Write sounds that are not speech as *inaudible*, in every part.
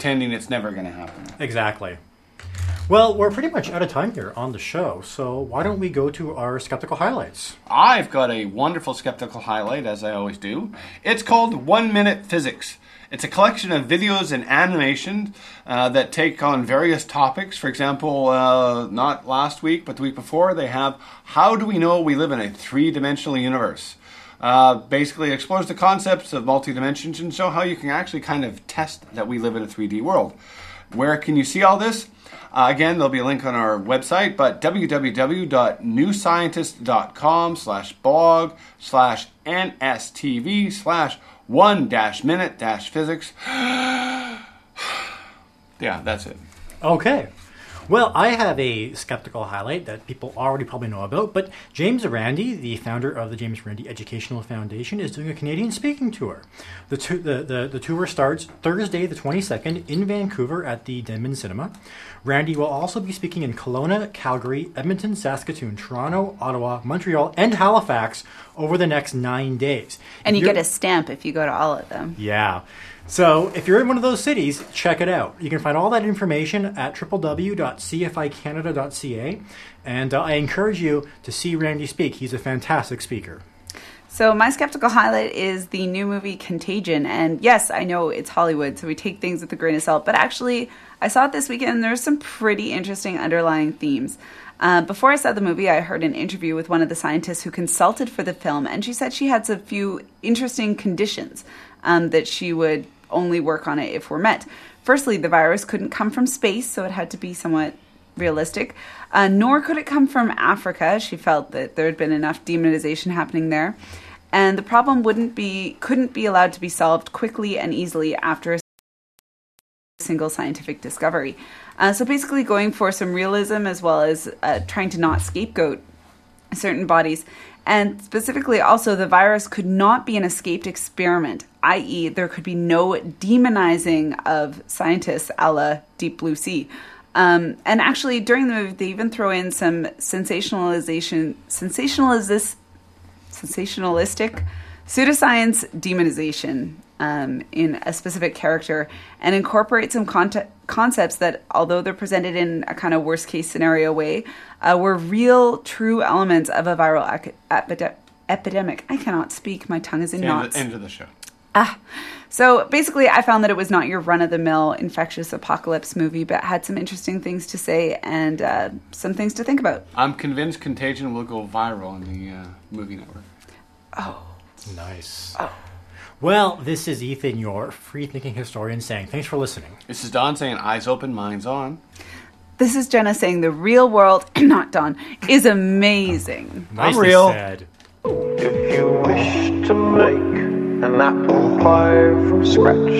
pretending it's never going to happen. Exactly. Well, we're pretty much out of time here on the show, so why don't we go to our skeptical highlights? I've got a wonderful skeptical highlight, as I always do. It's called One Minute Physics. It's a collection of videos and animations uh, that take on various topics. For example, uh, not last week, but the week before, they have How Do We Know We Live in a Three Dimensional Universe? Uh, basically explores the concepts of multi-dimensions and show how you can actually kind of test that we live in a 3D world. Where can you see all this? Uh, again, there'll be a link on our website, but www.newscientist.com slash blog slash nstv slash one dash minute dash physics. *gasps* yeah, that's it. Okay. Well, I have a skeptical highlight that people already probably know about, but James Randi, the founder of the James Randi Educational Foundation, is doing a Canadian speaking tour. The, the, the, the tour starts Thursday, the 22nd, in Vancouver at the Denman Cinema. Randi will also be speaking in Kelowna, Calgary, Edmonton, Saskatoon, Toronto, Ottawa, Montreal, and Halifax over the next nine days. And If you get a stamp if you go to all of them. yeah. So if you're in one of those cities, check it out. You can find all that information at www.cficanada.ca. And uh, I encourage you to see Randi speak. He's a fantastic speaker. So my skeptical highlight is the new movie Contagion, and yes, I know it's Hollywood, so we take things with a grain of salt. But actually, I saw it this weekend. and There's some pretty interesting underlying themes. Uh, before I saw the movie, I heard an interview with one of the scientists who consulted for the film, and she said she had a few interesting conditions um, that she would only work on it if we're met. Firstly, the virus couldn't come from space, so it had to be somewhat realistic. Uh, nor could it come from Africa. She felt that there had been enough demonization happening there, and the problem wouldn't be couldn't be allowed to be solved quickly and easily after a single scientific discovery. Uh, so basically, going for some realism as well as uh, trying to not scapegoat certain bodies. And specifically, also, the virus could not be an escaped experiment, i.e., there could be no demonizing of scientists a la Deep Blue Sea. Um, and actually, during the movie, they even throw in some sensationalization, sensationalizis, sensationalistic pseudoscience demonization um, in a specific character and incorporate some conte- concepts that, although they're presented in a kind of worst case scenario way, uh, were real, true elements of a viral ac- epide- epidemic. I cannot speak; my tongue is in knots. end of the show. Ah. So basically, I found that it was not your run of the mill infectious apocalypse movie, but had some interesting things to say and uh, some things to think about. I'm convinced Contagion will go viral on the uh, movie network. Oh. Nice. Well, this is Ethan, your free thinking historian, saying thanks for listening. This is Don saying eyes open, minds on. This is Jenna saying the real world, *clears throat* not Don, is amazing. Nicely real. said. If you wish to make an apple pie from scratch,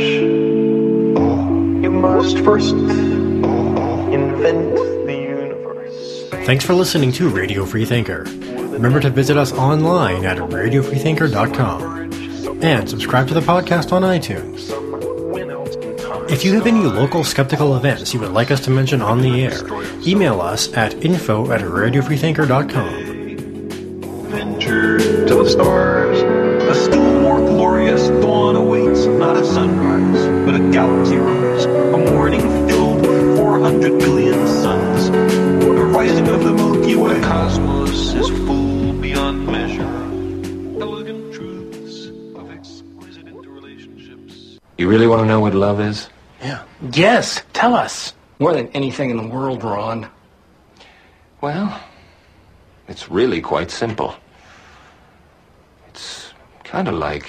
you must first invent the universe. Thanks for listening to Radio Free Thinker. Remember to visit us online at radiofreethinker.com and subscribe to the podcast on iTunes. If you have any local skeptical events you would like us to mention on the air, email us at info at radiofreethinker.com. Venture to the stars. You really want to know what love is? Yeah. Yes, tell us. More than anything in the world, Ron. Well, it's really quite simple. It's kind of like.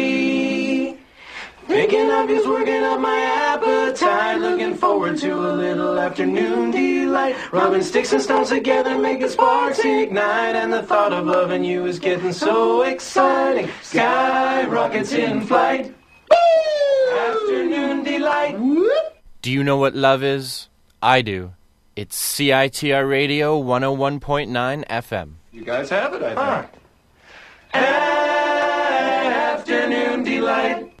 Thinking of you's working up my appetite. Looking forward to a little afternoon delight. Rubbing sticks and stones together, making sparks ignite. And the thought of loving you is getting so exciting. Sky rockets in flight. Afternoon delight. Do you know what love is? I do. It's CITR Radio 101.9 FM. You guys have it, I think. Afternoon delight.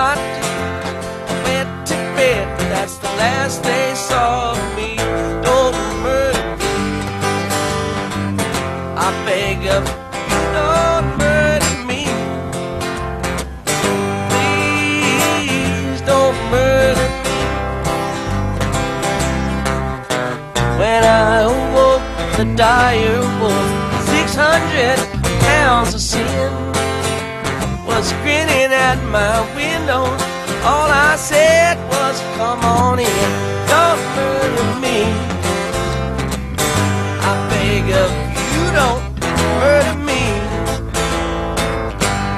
my I went to bed. but That's the last they saw of me. Don't murder me. I beg of you, don't murder me. Please don't murder me. When I awoke, the dire wolf, 600 pounds of sin, was grinning at my window. All I said was, Come on in, don't murder me. I beg of you, don't murder me.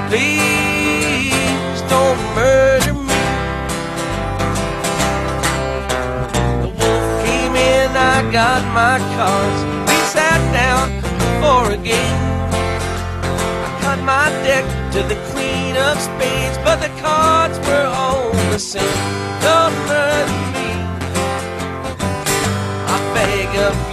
Please don't murder me. The wolf came in, I got my cards. We sat down for a game. I cut my deck to the of spades, but the cards were all the same. Don't murder me. I beg of you,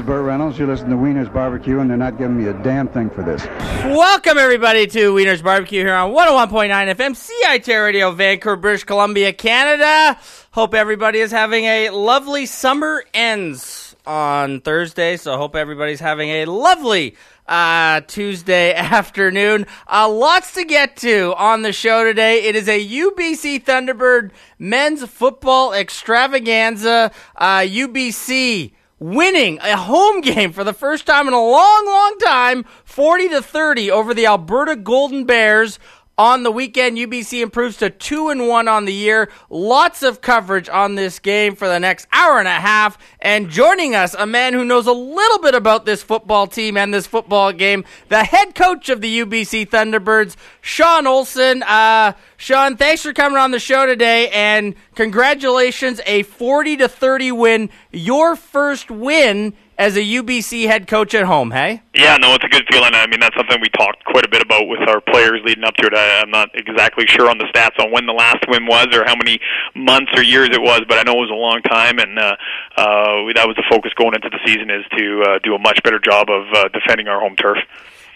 is Burt Reynolds. You listen to Wiener's Barbecue, and they're not giving me a damn thing for this. Welcome everybody to Wiener's Barbecue here on 101.9 FM CITR Radio, Vancouver, British Columbia, Canada. Hope everybody is having a lovely summer ends on Thursday, so hope everybody's having a lovely uh, Tuesday *laughs* afternoon. Uh, lots to get to on the show today. It is a UBC Thunderbird men's football extravaganza. Uh, UBC winning a home game for the first time in a long, long time, 40 to 30 over the Alberta Golden Bears. On the weekend, UBC improves to 2 and 1 on the year. Lots of coverage on this game for the next hour and a half. And joining us, a man who knows a little bit about this football team and this football game, the head coach of the UBC Thunderbirds, Sean Olson. Uh, Sean, thanks for coming on the show today and congratulations, a 40 to 30 win, your first win as a UBC head coach at home, hey? Yeah, no, it's a good feeling. I mean, that's something we talked quite a bit about with our players leading up to it. I, I'm not exactly sure on the stats on when the last win was or how many months or years it was, but I know it was a long time, and uh, uh, that was the focus going into the season is to uh, do a much better job of uh, defending our home turf.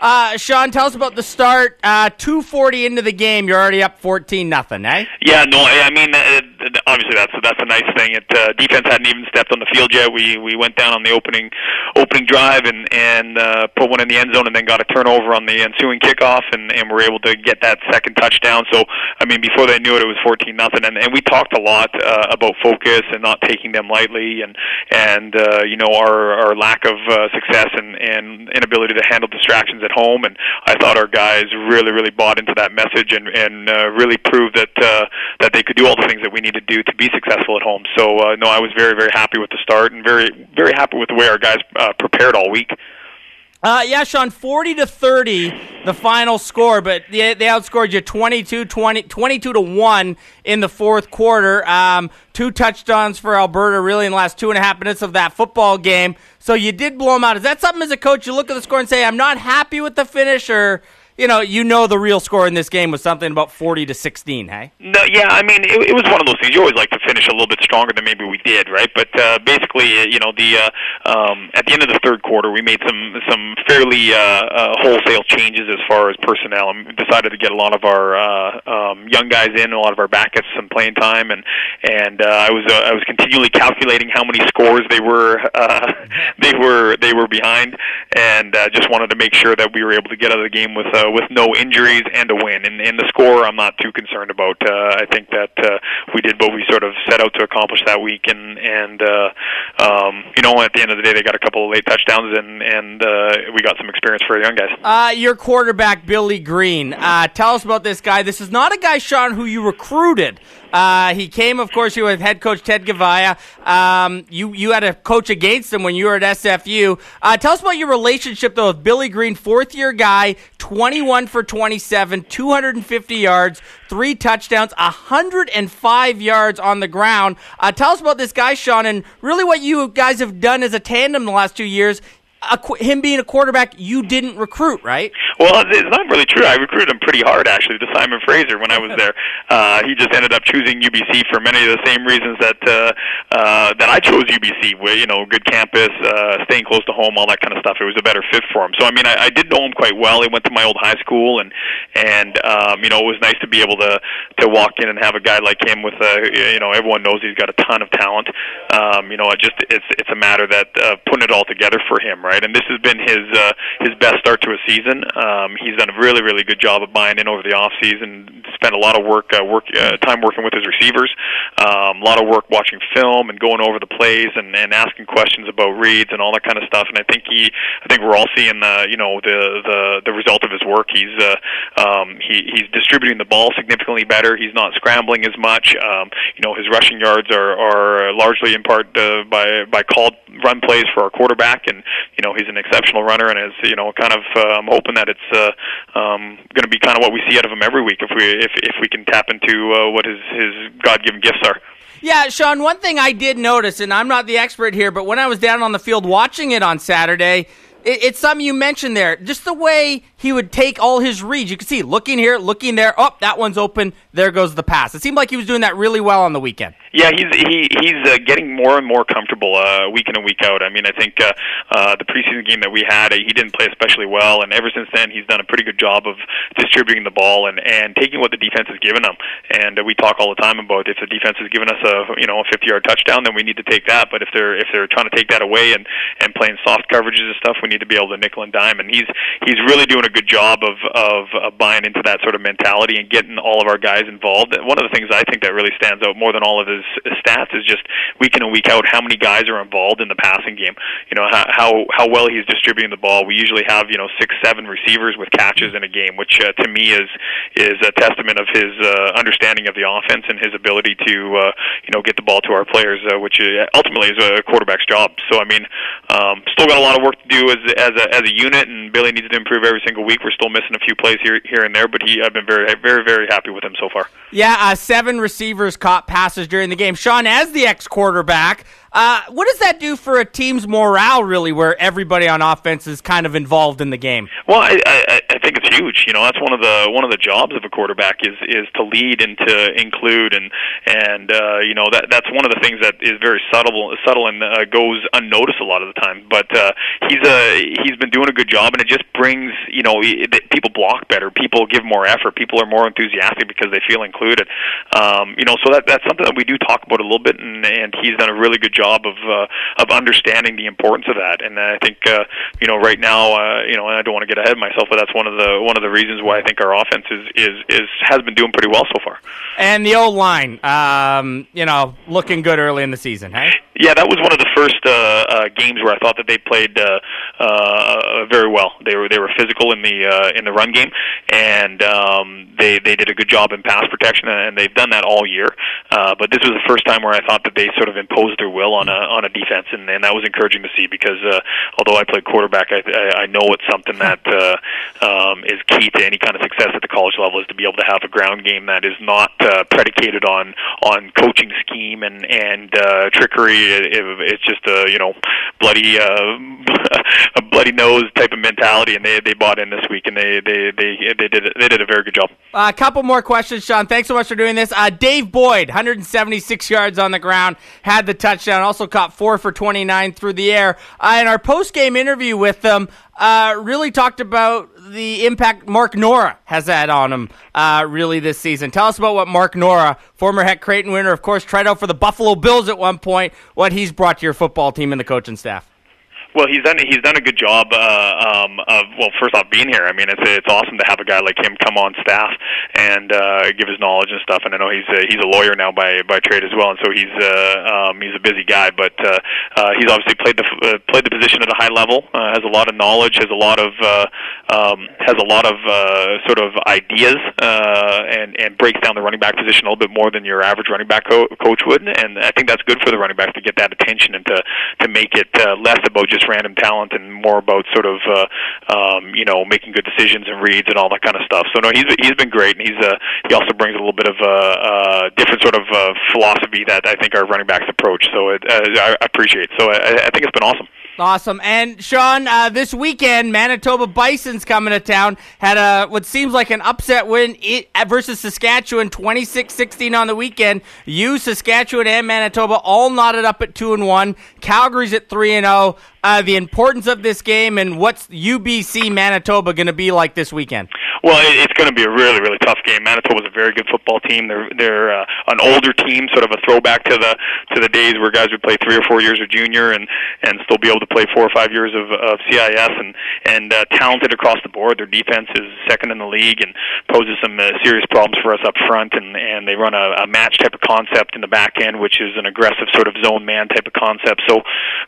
Uh, Sean, tell us about the start. Uh, 240 into the game, you're already up 14 nothing, eh? Yeah, no, I mean, uh, obviously that's that's a nice thing. It uh, defense hadn't even stepped on the field yet. We we went down on the opening opening drive and and uh, put one in the end zone, and then got a turnover on the ensuing kickoff, and and were able to get that second touchdown. So I mean, before they knew it, it was 14 nothing, and and we talked a lot uh, about focus and not taking them lightly, and and uh, you know our our lack of uh, success and and inability to handle distractions at home, and I thought our guys really really bought into that message and and uh, really proved that uh, that they could do all the things that we need to do to be successful at home. So uh, no, I was very very happy with the start and very very happy with the way our guys uh, prepared all week. Uh, yeah, Sean, 40 to 30, the final score, but they, they outscored you 22, 20, 22 to 1 in the fourth quarter. Um, two touchdowns for Alberta, really, in the last two and a half minutes of that football game. So you did blow them out. Is that something as a coach you look at the score and say, I'm not happy with the finish, or, you know, you know the real score in this game was something about 40 to 16, hey? No, yeah, I mean, it, it was one of those things. You always like to finish a little bit stronger than maybe we did, right? But uh, basically, uh, you know, the uh, um, at the end of the third quarter, we made some some fairly uh, uh, wholesale changes as far as personnel, and decided to get a lot of our uh, um, young guys in, a lot of our backups some playing time, and and uh, I was uh, I was continually calculating how many scores they were uh, *laughs* they were they were behind, and uh, just wanted to make sure that we were able to get out of the game with uh, with no injuries and a win. And, and the score, I'm not too concerned about. Uh, I think that uh, we did what we sort of set out to accomplish that week, and and uh, um, you know, at the end of the day, they got a couple of late touchdowns, and and uh, we got some experience for our young guys. Uh, your quarterback, Billy Green. Uh, tell us about this guy. This is not a guy, Sean, who you recruited. Uh, he came, of course, you with head coach Ted Goveia. Um, you you had a coach against him when you were at SFU. Uh, tell us about your relationship though with Billy Green, fourth year guy, twenty one for twenty seven, two hundred and fifty yards, three touchdowns, hundred and five yards on the ground. Uh, tell us about this guy, Sean, and really what you guys have done as a tandem the last two years. A, him being a quarterback you didn't recruit, right? Well, it's not really true. I recruited him pretty hard, actually, to Simon Fraser when I was there. *laughs* Uh, he just ended up choosing UBC for many of the same reasons that uh, uh, that I chose UBC. Where you know, good campus, uh, staying close to home, all that kind of stuff. It was a better fit for him. So, I mean, I, I did know him quite well. He went to my old high school, and and um, you know, it was nice to be able to to walk in and have a guy like him with a you know, everyone knows he's got a ton of talent. Um, you know, it just it's it's a matter that uh, putting it all together for him, right? And this has been his uh, his best start to a season. Um, he's done a really really good job of buying in over the off season. Spent a lot of work uh, work uh, time working with his receivers. Um, a lot of work watching film and going over the plays and, and asking questions about reads and all that kind of stuff. And I think he I think we're all seeing the you know the the the result of his work. He's uh, um, he he's distributing the ball significantly better. He's not scrambling as much. Um, you know his rushing yards are are largely in part uh, by by called run plays for our quarterback, and you know he's an exceptional runner, and is you know kind of I'm hoping that it's uh, um, going to be kind of what we see out of him every week if we if if we can tap into uh, what his his God given gifts are. Yeah, Sean, one thing I did notice, and I'm not the expert here, but when I was down on the field watching it on Saturday, it, it's something you mentioned there. Just the way he would take all his reads. You could see looking here, looking there. Oh, that one's open. There goes the pass. It seemed like he was doing that really well on the weekend. Yeah, he's he he's uh, getting more and more comfortable uh, week in and week out. I mean, I think uh, uh, the preseason game that we had, uh, he didn't play especially well, and ever since then, he's done a pretty good job of distributing the ball and and taking what the defense has given him. And uh, we talk all the time about if the defense has given us a you know a 50 yard touchdown, then we need to take that. But if they're if they're trying to take that away and and playing soft coverages and stuff, we need to be able to nickel and dime. And he's he's really doing a good job of of uh, buying into that sort of mentality and getting all of our guys involved. One of the things I think that really stands out more than all of his, stats is just week in and week out how many guys are involved in the passing game. You know how how, how well he's distributing the ball. We usually have you know six seven receivers with catches in a game, which uh, to me is is a testament of his uh, understanding of the offense and his ability to uh, you know get the ball to our players, uh, which uh, ultimately is a quarterback's job. So I mean, um, still got a lot of work to do as as a, as a unit, and Billy needs to improve every single week. We're still missing a few plays here here and there, but he I've been very very very happy with him so far. Yeah, uh, seven receivers caught passes during the game. Sean, as the ex quarterback, Uh, what does that do for a team's morale, really, where everybody on offense is kind of involved in the game? Well, I, I, I think it's huge. You know, that's one of the one of the jobs of a quarterback is is to lead and to include, and and uh, you know that that's one of the things that is very subtle subtle and uh, goes unnoticed a lot of the time. But uh, he's a he's been doing a good job, and it just brings you know people block better, people give more effort, people are more enthusiastic because they feel included. Um, you know, so that that's something that we do talk about a little bit, and and he's done a really good job of uh, of understanding the importance of that. And I think uh, you know right now, uh, you know, and I don't want to get ahead of myself, but that's one of the one of the reasons why I think our offense is is is has been doing pretty well so far. And the old line, um, you know, looking good early in the season, hey? Yeah, that was one of the first uh, uh, games where I thought that they played uh, uh, very well. They were they were physical in the uh, in the run game, and um, they they did a good job in pass protection, and they've done that all year. Uh, but this was the first time where I thought that they sort of imposed their will on a on a defense, and, and that was encouraging to see because uh, although I played quarterback, I, I I know it's something that *laughs* uh, um, is key to any kind of success at the college level is to be able to have a ground game that is not uh, predicated on on coaching scheme and and uh, trickery. It, it, it's just a you know bloody uh, *laughs* a bloody nose type of mentality, and they they bought in this week, and they they they they did they did a very good job. A couple more questions, Sean. Thanks so much for doing this. Uh, Dave Boyd, 176 yards on the ground, had the touchdown. Also caught four for 29 through the air. Uh, in our post game interview with them, uh, really talked about the impact Mark Nohra has had on him. Uh, really this season. Tell us about what Mark Nohra, former Hec Crighton winner, of course, tried out for the Buffalo Bills at one point. What he's brought to your football team and the coaching staff. Well, he's done he's done a good job uh, um, of well, first off, being here. I mean, it's it's awesome to have a guy like him come on staff and uh, give his knowledge and stuff. And I know he's a, he's a lawyer now by by trade as well, and so he's uh, um, he's a busy guy. But uh, uh, he's obviously played the uh, played the position at a high level, uh, has a lot of knowledge, has a lot of uh, um, has a lot of uh, sort of ideas, uh, and and breaks down the running back position a little bit more than your average running back co- coach would. And I think that's good for the running backs to get that attention and to to make it uh, less about just random talent and more about sort of uh, um, you know making good decisions and reads and all that kind of stuff. So no, he's he's been great, and he's uh, he also brings a little bit of a uh, uh, different sort of uh, philosophy that I think our running backs approach. So it, uh, I appreciate. So I, I think it's been awesome. Awesome. And Sean, uh, this weekend, Manitoba Bison's coming to town. Had a what seems like an upset win versus Saskatchewan, 26-16 on the weekend. You, Saskatchewan, and Manitoba all knotted up at two and one. Calgary's at three and zero. Uh, the importance of this game and what's UBC Manitoba going to be like this weekend? Well, it, it's going to be a really, really tough game. Manitoba's a very good football team. They're they're uh, an older team, sort of a throwback to the to the days where guys would play three or four years of junior and and still be able to play four or five years of, of CIS and and uh, talented across the board. Their defense is second in the league and poses some uh, serious problems for us up front. And and they run a, a match type of concept in the back end, which is an aggressive sort of zone man type of concept. So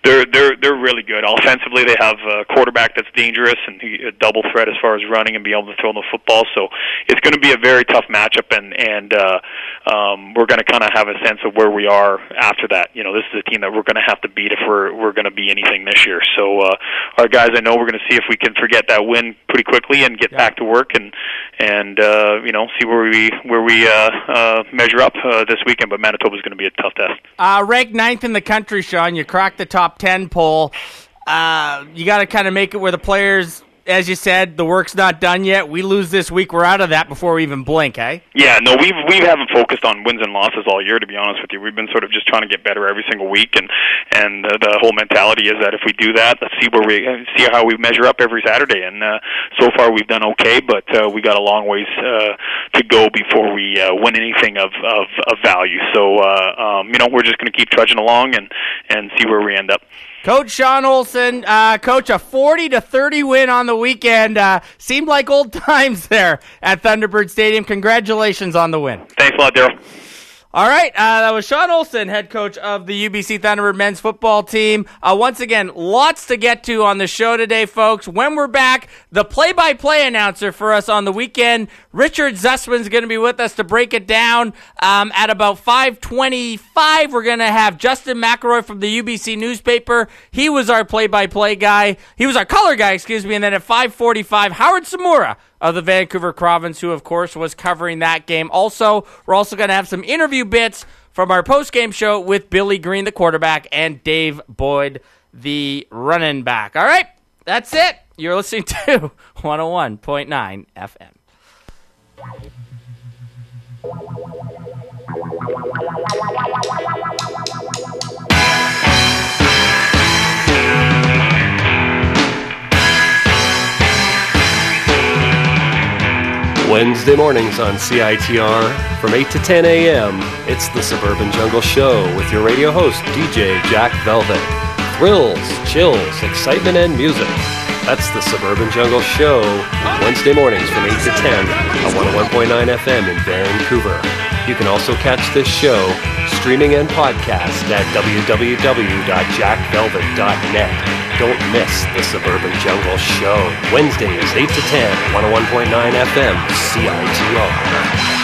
they're they're they're really good. Offensively, they have a quarterback that's dangerous and he, a double threat as far as running and being able to throw the football. So it's going to be a very tough matchup, and and uh, um, we're going to kind of have a sense of where we are after that. You know, this is a team that we're going to have to beat if we're we're going to be anything this year. So uh, our guys, I know we're going to see if we can forget that win pretty quickly and get back to work and and uh, you know see where we where we uh, uh, measure up uh, this weekend. But Manitoba's going to be a tough test. Uh, ranked ninth in the country, Sean. You cracked the top 10 poll. Uh, you got to kind of make it where the players, as you said, the work's not done yet. We lose this week, we're out of that before we even blink, eh? Yeah, no, we've we haven't focused on wins and losses all year. To be honest with you, we've been sort of just trying to get better every single week, and and uh, the whole mentality is that if we do that, let's see where we see how we measure up every Saturday. And uh, so far, we've done okay, but uh, we got a long ways uh, to go before we uh, win anything of of, of value. So uh, um, you know, we're just going to keep trudging along and and see where we end up. Coach Sean Olson, uh, coach, a 40 to 30 win on the weekend. Uh, seemed like old *laughs* times there at Thunderbird Stadium. Congratulations on the win. Thanks a lot, Daryl. All right, uh, that was Sean Olson, head coach of the UBC Thunderbird men's football team. Uh, once again, lots to get to on the show today, folks. When we're back, the play-by-play announcer for us on the weekend, Richard Zussman's going to be with us to break it down. Um, at about 5:25, we're going to have Justin McElroy from the UBC newspaper. He was our play-by-play guy. He was our color guy, excuse me. And then at 5:45, Howard Tsumura of the Vancouver Province, who, of course, was covering that game. Also, we're also going to have some interview bits from our post-game show with Billy Green, the quarterback, and Dave Boyd, the running back. All right, that's it. You're listening *laughs* to 101.9 FM. Wednesday mornings on CITR from 8 to 10 a.m. It's the Suburban Jungle Show with your radio host, DJ Jack Velvet. Thrills, chills, excitement, and music. That's the Suburban Jungle Show Wednesday mornings from 8 to 10 on 101.9 FM in Vancouver. You can also catch this show streaming and podcast at www.jackvelvet.net. Don't miss the Suburban Jungle Show. Wednesdays 8 to 10, 101.9 FM, CITR.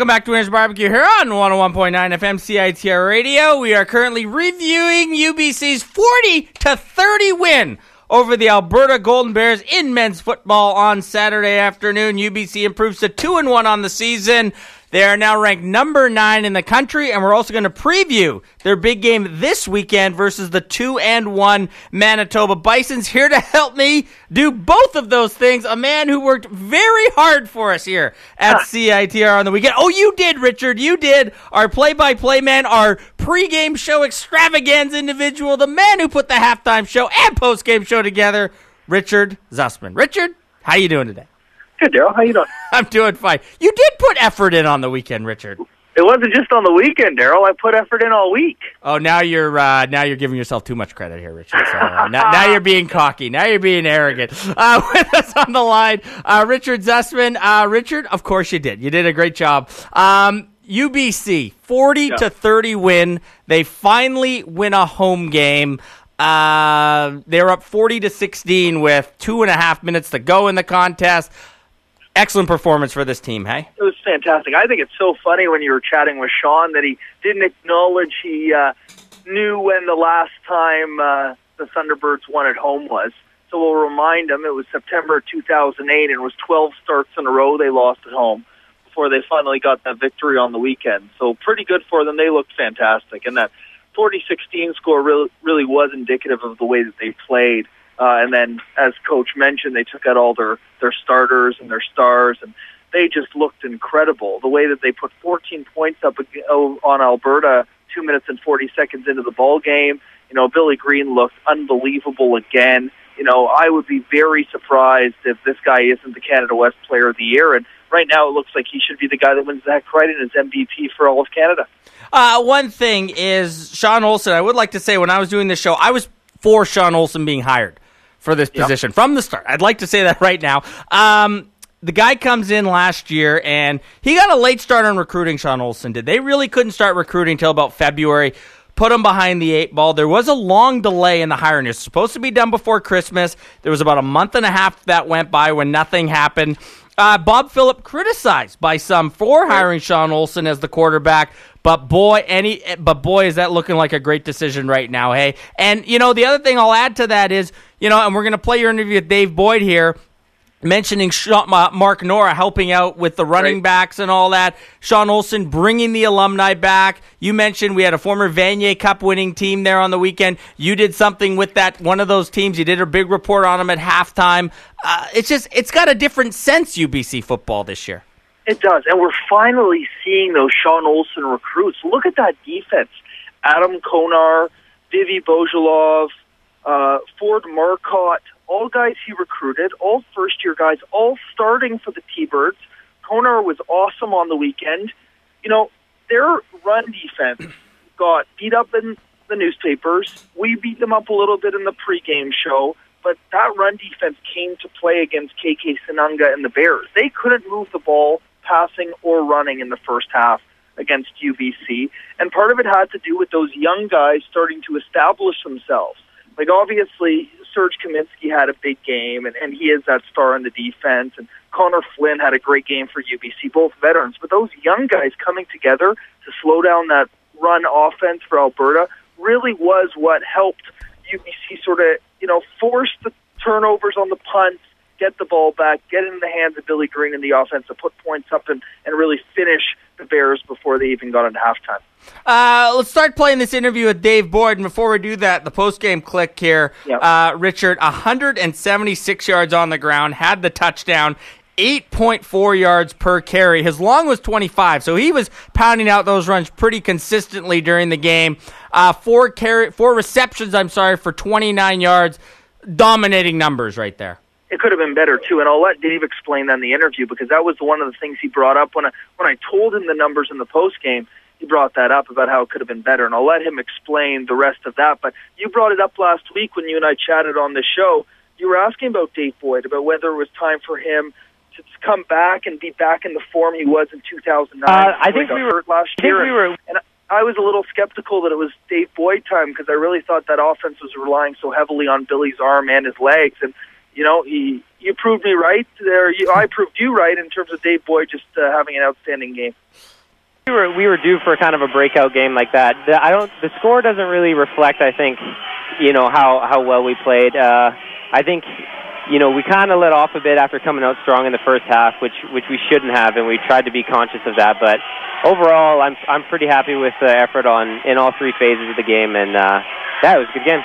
Welcome back to Winners Barbecue here on 101.9 FM CITR Radio. We are currently reviewing UBC's 40 to 30 win over the Alberta Golden Bears in men's football on Saturday afternoon. UBC improves to 2 and 1 on the season. They are now ranked number 9 in the country and we're also going to preview their big game this weekend versus the 2 and 1 Manitoba Bisons. Here to help me do both of those things, a man who worked very hard for us here at CITR on the weekend. Oh, you did, Richard. You did. Our play-by-play man, our pregame show extravaganza individual, the man who put the halftime show and postgame show together, Richard Zussman. Richard, how you doing today? Good, Daryl. How you doing? *laughs* I'm doing fine. You did put effort in on the weekend, Richard. It wasn't just on the weekend, Daryl. I put effort in all week. Oh, now you're uh, now you're giving yourself too much credit here, Richard. So, uh, now, now you're being cocky. Now you're being arrogant. Uh, *laughs* with us on the line, uh, Richard Zussman. Uh, Richard, of course you did. You did a great job. Um, UBC, forty Yeah. to thirty win. They finally win a home game. Uh, they're up forty to sixteen with two and a half minutes to go in the contest. Excellent performance for this team. Hey. It was fantastic. I think it's so funny when you were chatting with Sean that he didn't acknowledge he uh, knew when the last time uh, the Thunderbirds won at home was. So we'll remind him it was September 2008 and it was 12 starts in a row they lost at home before they finally got that victory on the weekend. So pretty good for them. They looked fantastic. And that 40-16 score really, really was indicative of the way that they played. Uh, and then, as Coach mentioned, they took out all their, their starters and their stars, and they just looked incredible. The way that they put 14 points up oh, on Alberta two minutes and 40 seconds into the ball game. You know, Billy Green looked unbelievable again. You know, I would be very surprised if this guy isn't the Canada West Player of the Year. And right now, it looks like he should be the guy that wins Zach Crighton as MVP for all of Canada. Uh, one thing is Sean Olson. I would like to say when I was doing this show, I was for Sean Olson being hired for this position from the start. I'd like to say that *laughs* right now. Um, the guy comes in last year and he got a late start on recruiting. Sean Olson did. They really couldn't start recruiting until about February. Put him behind the eight ball. There was a long delay in the hiring. It was supposed to be done before Christmas. There was about a month and a half that went by when nothing happened. Uh, Bob Philip criticized by some for hiring Sean Olson as the quarterback, but boy, any but boy, is that looking like a great decision right now. Hey, and you know the other thing I'll add to that is you know, and we're gonna play your interview with Dave Boyd here mentioning Sean, uh, Mark Nohra helping out with the running backs and all that. Sean Olson bringing the alumni back. You mentioned we had a former Vanier Cup winning team there on the weekend. You did something with that one of those teams. You did a big report on them at halftime. Uh, it's just it's got a different sense UBC football this year. It does, and we're finally seeing those Sean Olson recruits. Look at that defense: Adam Konar, Vivi Bozolov, uh, Ford Marcotte, all guys he recruited, all first-year guys, all starting for the T-Birds. Konar was awesome on the weekend. You know, their run defense got beat up in the newspapers. We beat them up a little bit in the pregame show, but that run defense came to play against KK Sinunga and the Bears. They couldn't move the ball passing or running in the first half against UBC, and part of it had to do with those young guys starting to establish themselves. Like obviously, Serge Kaminsky had a big game, and, and he is that star on the defense. And Connor Flynn had a great game for UBC, both veterans. But those young guys coming together to slow down that run offense for Alberta really was what helped UBC sort of, you know, force the turnovers on the punts, get the ball back, get it in the hands of Billy Green in the offense to put points up and, and really finish Bears before they even got into halftime. Uh, let's start playing this interview with Dave Boyd. And before we do that, the post game click here. Uh, Richard, 176 yards on the ground, had the touchdown. 8.4 yards per carry. His long was 25, so he was pounding out those runs pretty consistently during the game. Uh, four carry, four receptions. I'm sorry for 29 yards, dominating numbers right there. It could have been better too. And I'll let Dave explain that in the interview because that was one of the things he brought up when I when I told him the numbers in the post game. He brought that up about how it could have been better, and I'll let him explain the rest of that. But you brought it up last week when you and I chatted on the show. You were asking about Dave Boyd about whether it was time for him to come back and be back in the form he was in 2009. Uh, I think we were- last I think we were- and I was a little skeptical that it was Dave Boyd time because I really thought that offense was relying so heavily on Billy's arm and his legs. And you know, he you proved me right there. You, I proved you right in terms of Dave Boyd just uh, having an outstanding game. we were we were due for kind of a breakout game like that. The, I don't. The score doesn't really reflect. I think, you know how how well we played. Uh, I think, you know, we kind of let off a bit after coming out strong in the first half, which which we shouldn't have, and we tried to be conscious of that. But overall, I'm I'm pretty happy with the effort on in all three phases of the game, and uh, that was a good game.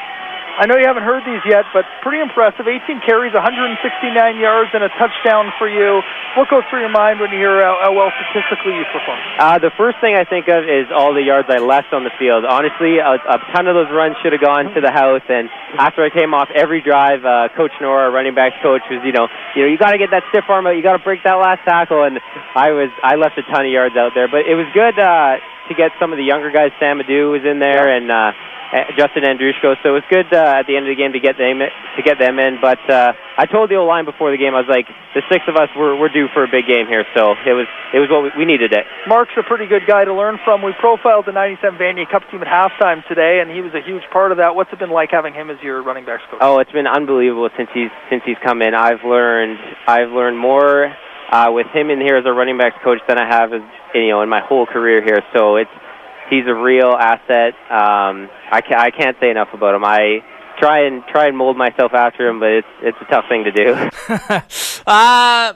I know you haven't heard these yet, but pretty impressive. 18 carries, 169 yards, and a touchdown for you. What goes through your mind when you hear how, how well statistically you perform? Uh, the first thing I think of is all the yards I left on the field. Honestly, a, a ton of those runs should have gone to the house. And after I came off every drive, uh, Coach Nohra, running backs coach, was you know, you know, you got to get that stiff arm out. You got to break that last tackle. And I was, I left a ton of yards out there, but it was good uh, to get some of the younger guys. Sam Adu was in there, and. Uh, uh, Justin Andrushko. So it was good uh, at the end of the game to get them to get them in. But uh, I told the O line before the game, I was like, the six of us we're, we're due for a big game here. So it was it was what we, we needed it. Mark's a pretty good guy to learn from. We profiled the '97 Vanier Cup team at halftime today, and he was a huge part of that. What's it been like having him as your running backs coach? Oh, it's been unbelievable since he's since he's come in. I've learned I've learned more uh, with him in here as a running backs coach than I have as you know in my whole career here. So it's he's a real asset. Um, I, ca- I can't say enough about him. I try and try and mold myself after him, but it's it's a tough thing to do. *laughs* *laughs* uh,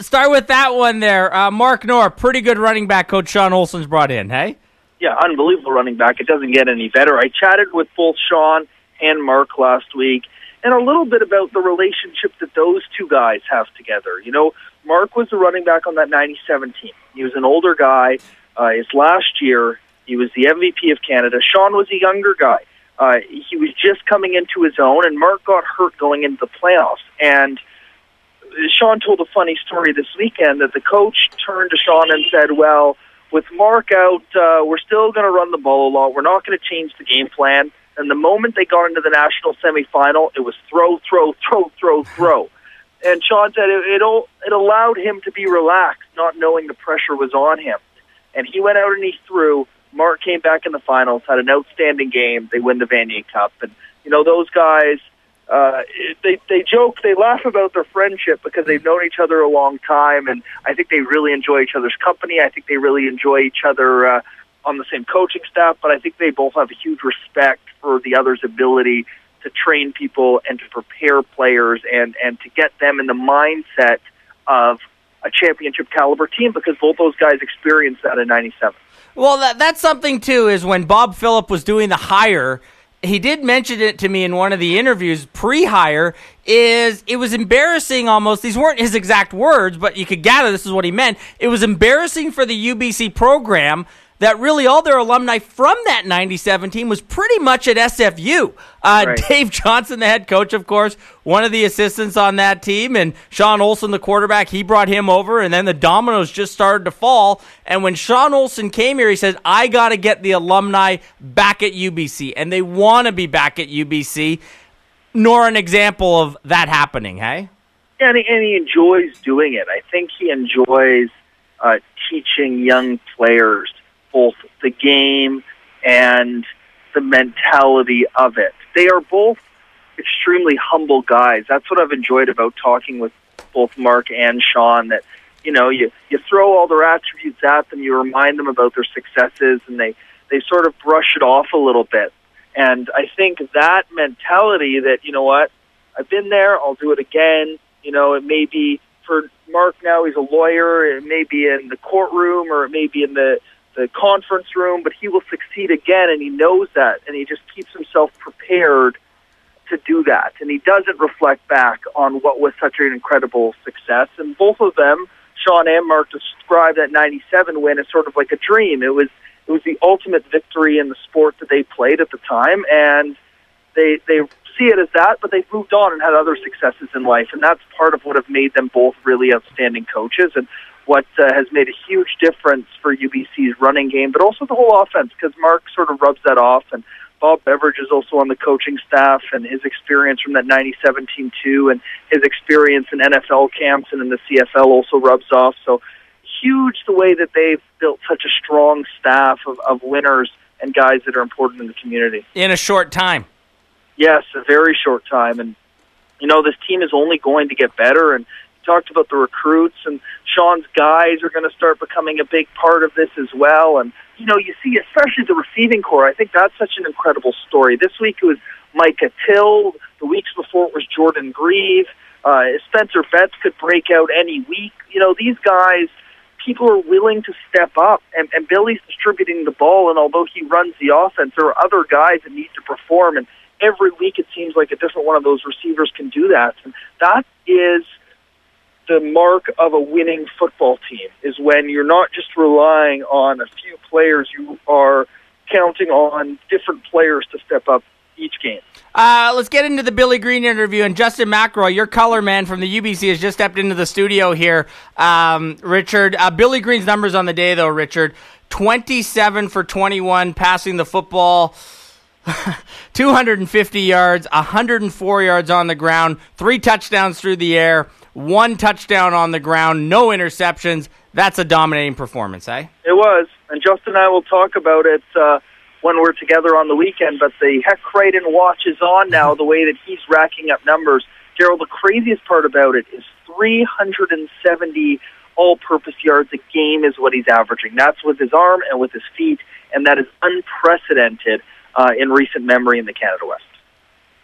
start with that one there. Uh, Mark Knorr, pretty good running back coach Sean Olson's brought in, hey? Yeah, unbelievable running back. It doesn't get any better. I chatted with both Sean and Mark last week, and a little bit about the relationship that those two guys have together. You know, Mark was the running back on that 97 team. He was an older guy. Uh, his last year, he was the MVP of Canada. Sean was a younger guy. Uh, he was just coming into his own, and Mark got hurt going into the playoffs. And Sean told a funny story this weekend that the coach turned to Sean and said, "Well, with Mark out, uh, we're still going to run the ball a lot. We're not going to change the game plan." And the moment they got into the national semifinal, it was throw, throw, throw, throw, throw. And Sean said it, it, it allowed him to be relaxed, not knowing the pressure was on him. And he went out and he threw. Mark came back in the finals, had an outstanding game. They win the Vanier Cup, and you know those guys. Uh, they they joke, they laugh about their friendship because they've known each other a long time, and I think they really enjoy each other's company. I think they really enjoy each other uh, on the same coaching staff, but I think they both have a huge respect for the other's ability to train people and to prepare players and and to get them in the mindset of a championship caliber team because both those guys experienced that in '97. Well, that, that's something too. Is when Bob Philip was doing the hire, he did mention it to me in one of the interviews pre-hire. Is it was embarrassing almost. These weren't his exact words, but you could gather this is what he meant. It was embarrassing for the UBC program that really all their alumni from that 97 team was pretty much at SFU. Uh, Right. Dave Johnson, the head coach, of course, one of the assistants on that team, and Sean Olson, the quarterback, he brought him over, and then the dominoes just started to fall. And when Sean Olson came here, he said, I got to get the alumni back at UBC, and they want to be back at UBC. Nor an example of that happening, hey? and he, and he enjoys doing it. I think he enjoys uh, teaching young players both the game and the mentality of it. They are both extremely humble guys. That's what I've enjoyed about talking with both Mark and Sean. That you know, you you throw all their attributes at them, you remind them about their successes, and they they sort of brush it off a little bit. And I think that mentality that you know what, I've been there, I'll do it again. You know, it may be for Mark now. He's a lawyer. It may be in the courtroom or it may be in the the conference room, but he will succeed again, and he knows that, and he just keeps himself prepared to do that. And he doesn't reflect back on what was such an incredible success. And both of them, Sean and Mark, described that '97 win as sort of like a dream. It was it was the ultimate victory in the sport that they played at the time, and they they see it as that, but they've moved on and had other successes in life, and that's part of what have made them both really outstanding coaches and what uh, has made a huge difference for UBC's running game, but also the whole offense because Mark sort of rubs that off, and Bob Beveridge is also on the coaching staff, and his experience from that '97 team too, and his experience in NFL camps and in the CFL also rubs off. So huge the way that they've built such a strong staff of, of winners and guys that are important in the community. In a short time. Yes, a very short time, and you know this team is only going to get better. And you talked about the recruits, and Sean's guys are going to start becoming a big part of this as well. And you know, you see, especially the receiving core. I think that's such an incredible story. This week it was Micah Till. The weeks before it was Jordan Grieve. Uh, Spencer Betts could break out any week. You know, these guys people are willing to step up, and, and Billy's distributing the ball. And although he runs the offense, there are other guys that need to perform. And every week it seems like a different one of those receivers can do that. And that is the mark of a winning football team is when you're not just relying on a few players, you are counting on different players to step up each game. Uh, let's get into the Billy Green interview. And Justin McElroy, your color man from the UBC, has just stepped into the studio here. Um, Richard, uh, Billy Green's numbers on the day, though, Richard 27 for 21, passing the football. *laughs* 250 yards, 104 yards on the ground, three touchdowns through the air, one touchdown on the ground, no interceptions. That's a dominating performance, eh? It was, and Justin and I will talk about it uh, when we're together on the weekend. But the Hec Crighton watch is on now. The way that he's racking up numbers, Gerald. The craziest part about it is 370 all-purpose yards a game is what he's averaging. That's with his arm and with his feet, and that is unprecedented uh, in recent memory in the Canada West.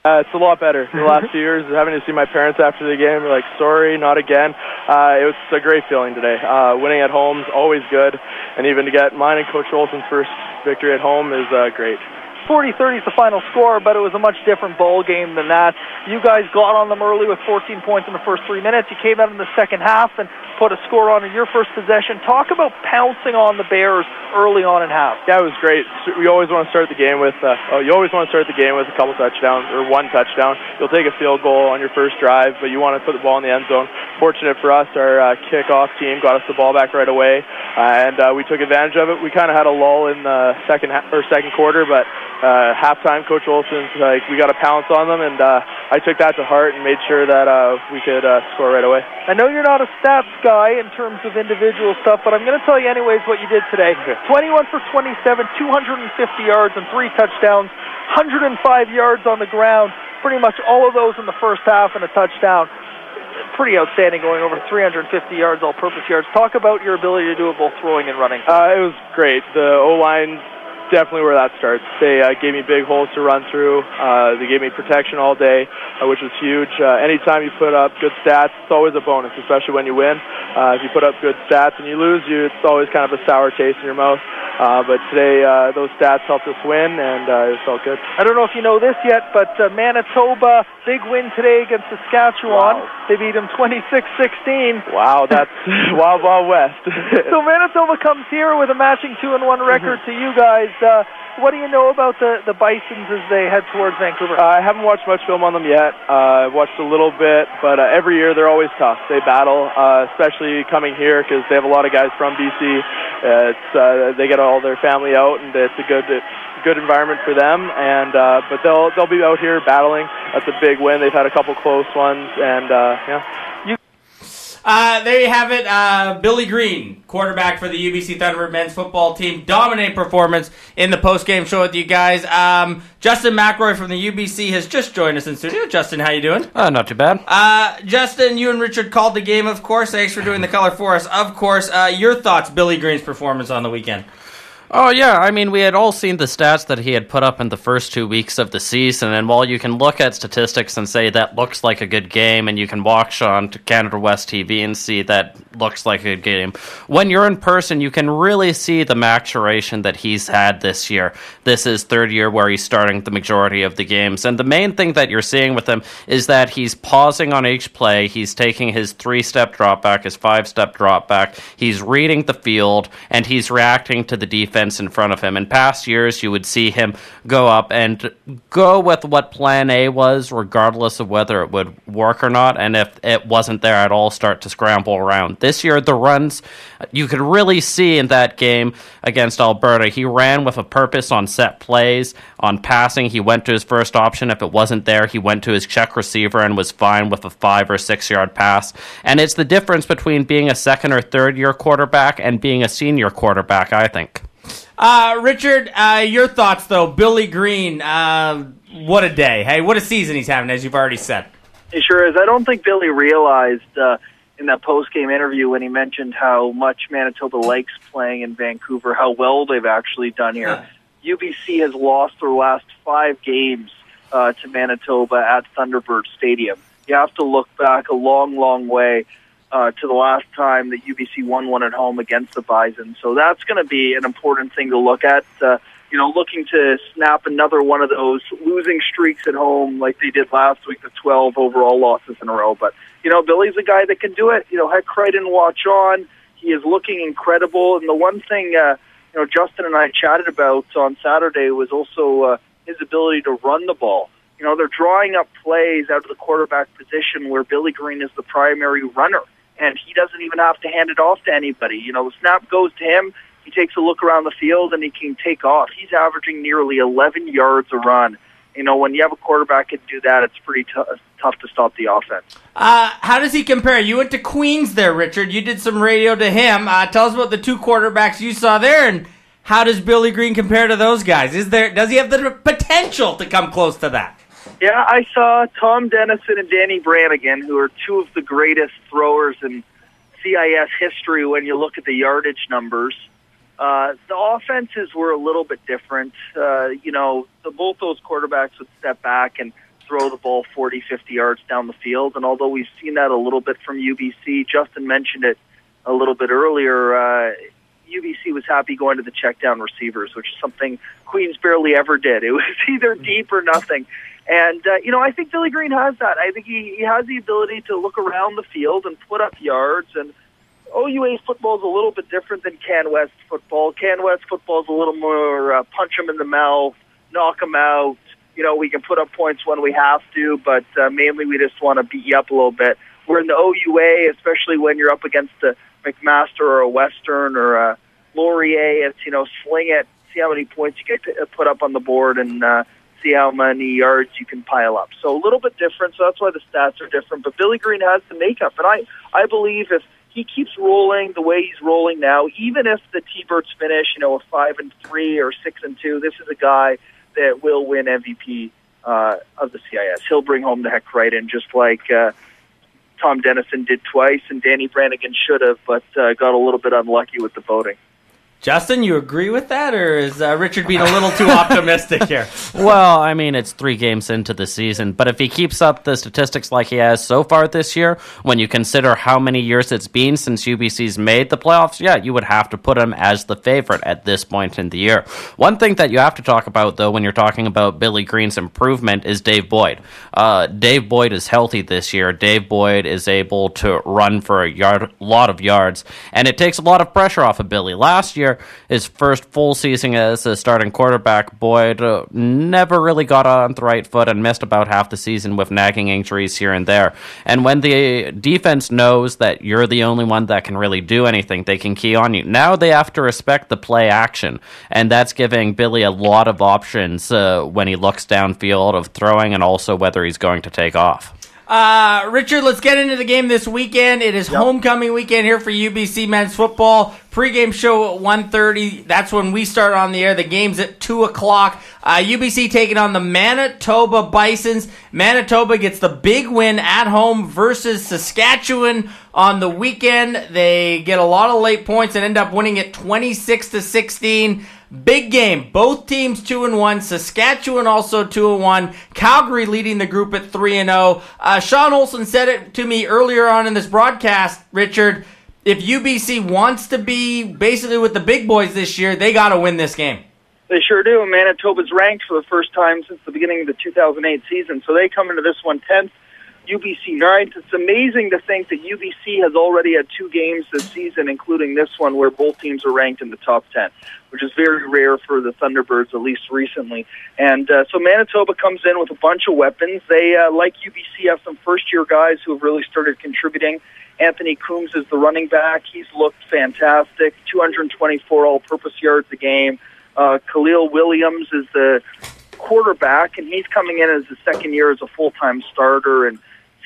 Uh, it's a lot better. The last few years, having to see my parents after the game, like, sorry, not again. Uh, it was a great feeling today. Uh, winning at home is always good, and even to get mine and Coach Olson's first victory at home is uh, great. 40-30 is the final score, but it was a much different ball game than that. You guys got on them early with 14 points in the first three minutes. You came out in the second half and put a score on in your first possession. Talk about pouncing on the Bears early on in half. It was great. We always want to start the game with. Uh, oh, you always want to start the game with a couple touchdowns or one touchdown. You'll take a field goal on your first drive, but you want to put the ball in the end zone. Fortunate for us, our uh, kickoff team got us the ball back right away, uh, and uh, we took advantage of it. We kind of had a lull in the second ha- or second quarter, but uh, halftime, Coach Olson's like, we got to pounce on them, and uh, I took that to heart and made sure that uh, we could uh, score right away. I know you're not a stats guy in terms of individual stuff, but I'm going to tell you anyways what you did today. 21 for 27, 250 yards and three touchdowns, 105 yards on the ground. Pretty much all of those in the first half and a touchdown. Pretty outstanding, going over 350 yards, all-purpose yards. Talk about your ability to do it both throwing and running. Uh, it was great. The O line definitely where that starts. They uh, gave me big holes to run through. Uh, they gave me protection all day, uh, which was huge. Uh, anytime you put up good stats, it's always a bonus, especially when you win. Uh, if you put up good stats and you lose, you it's always kind of a sour taste in your mouth. Uh, but today, uh, those stats helped us win, and uh, it felt good. I don't know if you know this yet, but uh, Manitoba, big win today against Saskatchewan. Wow. They beat them 26-16. Wow, that's *laughs* Wild Wild West. so Manitoba comes here with a matching two and one record *laughs* to you guys. Uh, what do you know about the the Bisons as they head towards Vancouver? Uh, I haven't watched much film on them yet. Uh, I've watched a little bit, but uh, every year they're always tough. They battle, uh, especially coming here because they have a lot of guys from BC. Uh, it's uh, they get all their family out, and it's a good good environment for them. And uh, but they'll they'll be out here battling. That's a big win. They've had a couple close ones, and uh, yeah. Uh, there you have it. Uh, Billy Green, quarterback for the UBC Thunderbird men's football team. Dominant performance in the post-game show with you guys. Um, Justin McElroy from the UBC has just joined us in studio. Justin, how you doing? Uh, not too bad. Uh, Justin, you and Richard called the game, of course. Thanks for doing the color for us. Of course, uh, your thoughts, Billy Green's performance on the weekend. Oh yeah, I mean we had all seen the stats that he had put up in the first two weeks of the season, and while you can look at statistics and say that looks like a good game, and you can watch on to Canada West TV and see that looks like a good game, when you're in person, you can really see the maturation that he's had this year. This is third year where he's starting the majority of the games, and the main thing that you're seeing with him is that he's pausing on each play, he's taking his three-step drop back, his five-step drop back, he's reading the field, and he's reacting to the defense in front of him. In past years, you would see him go up and go with what plan A was, regardless of whether it would work or not. And if it wasn't there at all, start to scramble around. This year, the runs, you could really see in that game against Alberta, he ran with a purpose on set plays. On passing, he went to his first option. If it wasn't there, he went to his check receiver and was fine with a five or six yard pass. And it's the difference between being a second or third year quarterback and being a senior quarterback, I think. Uh, Richard, uh, your thoughts though? Billy Green, uh, what a day! Hey, what a season he's having, as you've already said. He sure is. I don't think Billy realized uh, in that post game interview when he mentioned how much Manitoba likes playing in Vancouver, how well they've actually done here. UBC has lost their last five games uh, to Manitoba at Thunderbird Stadium. You have to look back a long, long way uh, to the last time that UBC won one at home against the Bison. So that's going to be an important thing to look at. Uh, you know, looking to snap another one of those losing streaks at home like they did last week, the 12 overall losses in a row. But, you know, Billy's a guy that can do it. You know, Hec Crighton watch on. He is looking incredible. And the one thing, uh, you know, Justin and I chatted about on Saturday was also uh, his ability to run the ball. You know, they're drawing up plays out of the quarterback position where Billy Green is the primary runner, and he doesn't even have to hand it off to anybody. You know, the snap goes to him. He takes a look around the field and he can take off. He's averaging nearly 11 yards a run. You know, when you have a quarterback that can do that, it's pretty t- tough to stop the offense. Uh, how does he compare? You went to Queens there, Richard. You did some radio to him. Uh, tell us about the two quarterbacks you saw there, and how does Billy Green compare to those guys? Is there does he have the potential to come close to that? Yeah, I saw Tom Denison and Danny Brannagan, who are two of the greatest throwers in CIS history when you look at the yardage numbers. Uh, the offenses were a little bit different. Uh, you know, the, both those quarterbacks would step back and throw the ball 40, 50 yards down the field. And although we've seen that a little bit from UBC, Justin mentioned it a little bit earlier. Uh, UBC was happy going to the check down receivers, which is something Queens barely ever did. It was *laughs* either deep or nothing. And, uh, you know, I think Billy Green has that. I think he, he has the ability to look around the field and put up yards. And OUA football is a little bit different than Can West football. Can West football is a little more uh, punch them in the mouth, knock them out. You know, we can put up points when we have to, but uh, mainly we just want to beat you up a little bit. We're in the OUA, especially when you're up against a McMaster or a Western or a Laurier. It's, you know, sling it, see how many points you get to put up on the board, and uh, see how many yards you can pile up. So a little bit different. So that's why the stats are different. But Billy Green has the makeup, and I I believe if he keeps rolling the way he's rolling now, even if the T-Birds finish, you know, a five and three or six and two, this is a guy that will win MVP uh, of the CIS. He'll bring home the Hec Crighton, just like. Uh, Tom Denison did twice, and Danny Brannagan should have, but uh, got a little bit unlucky with the voting. Justin, you agree with that, or is uh, Richard being a little too optimistic here? *laughs* well, I mean, it's three games into the season, but if he keeps up the statistics like he has so far this year, when you consider how many years it's been since UBC's made the playoffs, yeah, you would have to put him as the favorite at this point in the year. One thing that you have to talk about, though, when you're talking about Billy Green's improvement is Dave Boyd. Uh, Dave Boyd is healthy this year. Dave Boyd is able to run for a yard, lot of yards, and it takes a lot of pressure off of Billy. Last year, his first full season as a starting quarterback, Boyd uh, never really got on the right foot and missed about half the season with nagging injuries here and there. And when the defense knows that you're the only one that can really do anything, they can key on you. Now they have to respect the play action, and that's giving Billy a lot of options uh, when he looks downfield of throwing and also whether he's going to take off. Uh, Richard, let's get into the game this weekend. It is homecoming weekend here for UBC men's football. Pre-game show at 1.30. That's when we start on the air. The game's at 2 o'clock. Uh, UBC taking on the Manitoba Bisons. Manitoba gets the big win at home versus Saskatchewan on the weekend. They get a lot of late points and end up winning it 26 to 16. Big game. Both teams two and one. Saskatchewan also two and one. Calgary leading the group at three and zero. Uh, Sean Olson said it to me earlier on in this broadcast. Richard, if UBC wants to be basically with the big boys this year, they got to win this game. They sure do. Manitoba's ranked for the first time since the beginning of the 2008 season, so they come into this one tenth. UBC ninth. It's amazing to think that UBC has already had two games this season, including this one, where both teams are ranked in the top ten, which is very rare for the Thunderbirds, at least recently. And uh, so Manitoba comes in with a bunch of weapons. They, uh, like UBC, have some first-year guys who have really started contributing. Anthony Coombs is the running back. He's looked fantastic. 224 all-purpose yards a game. Uh, Khalil Williams is the quarterback, and he's coming in as his second year as a full-time starter, and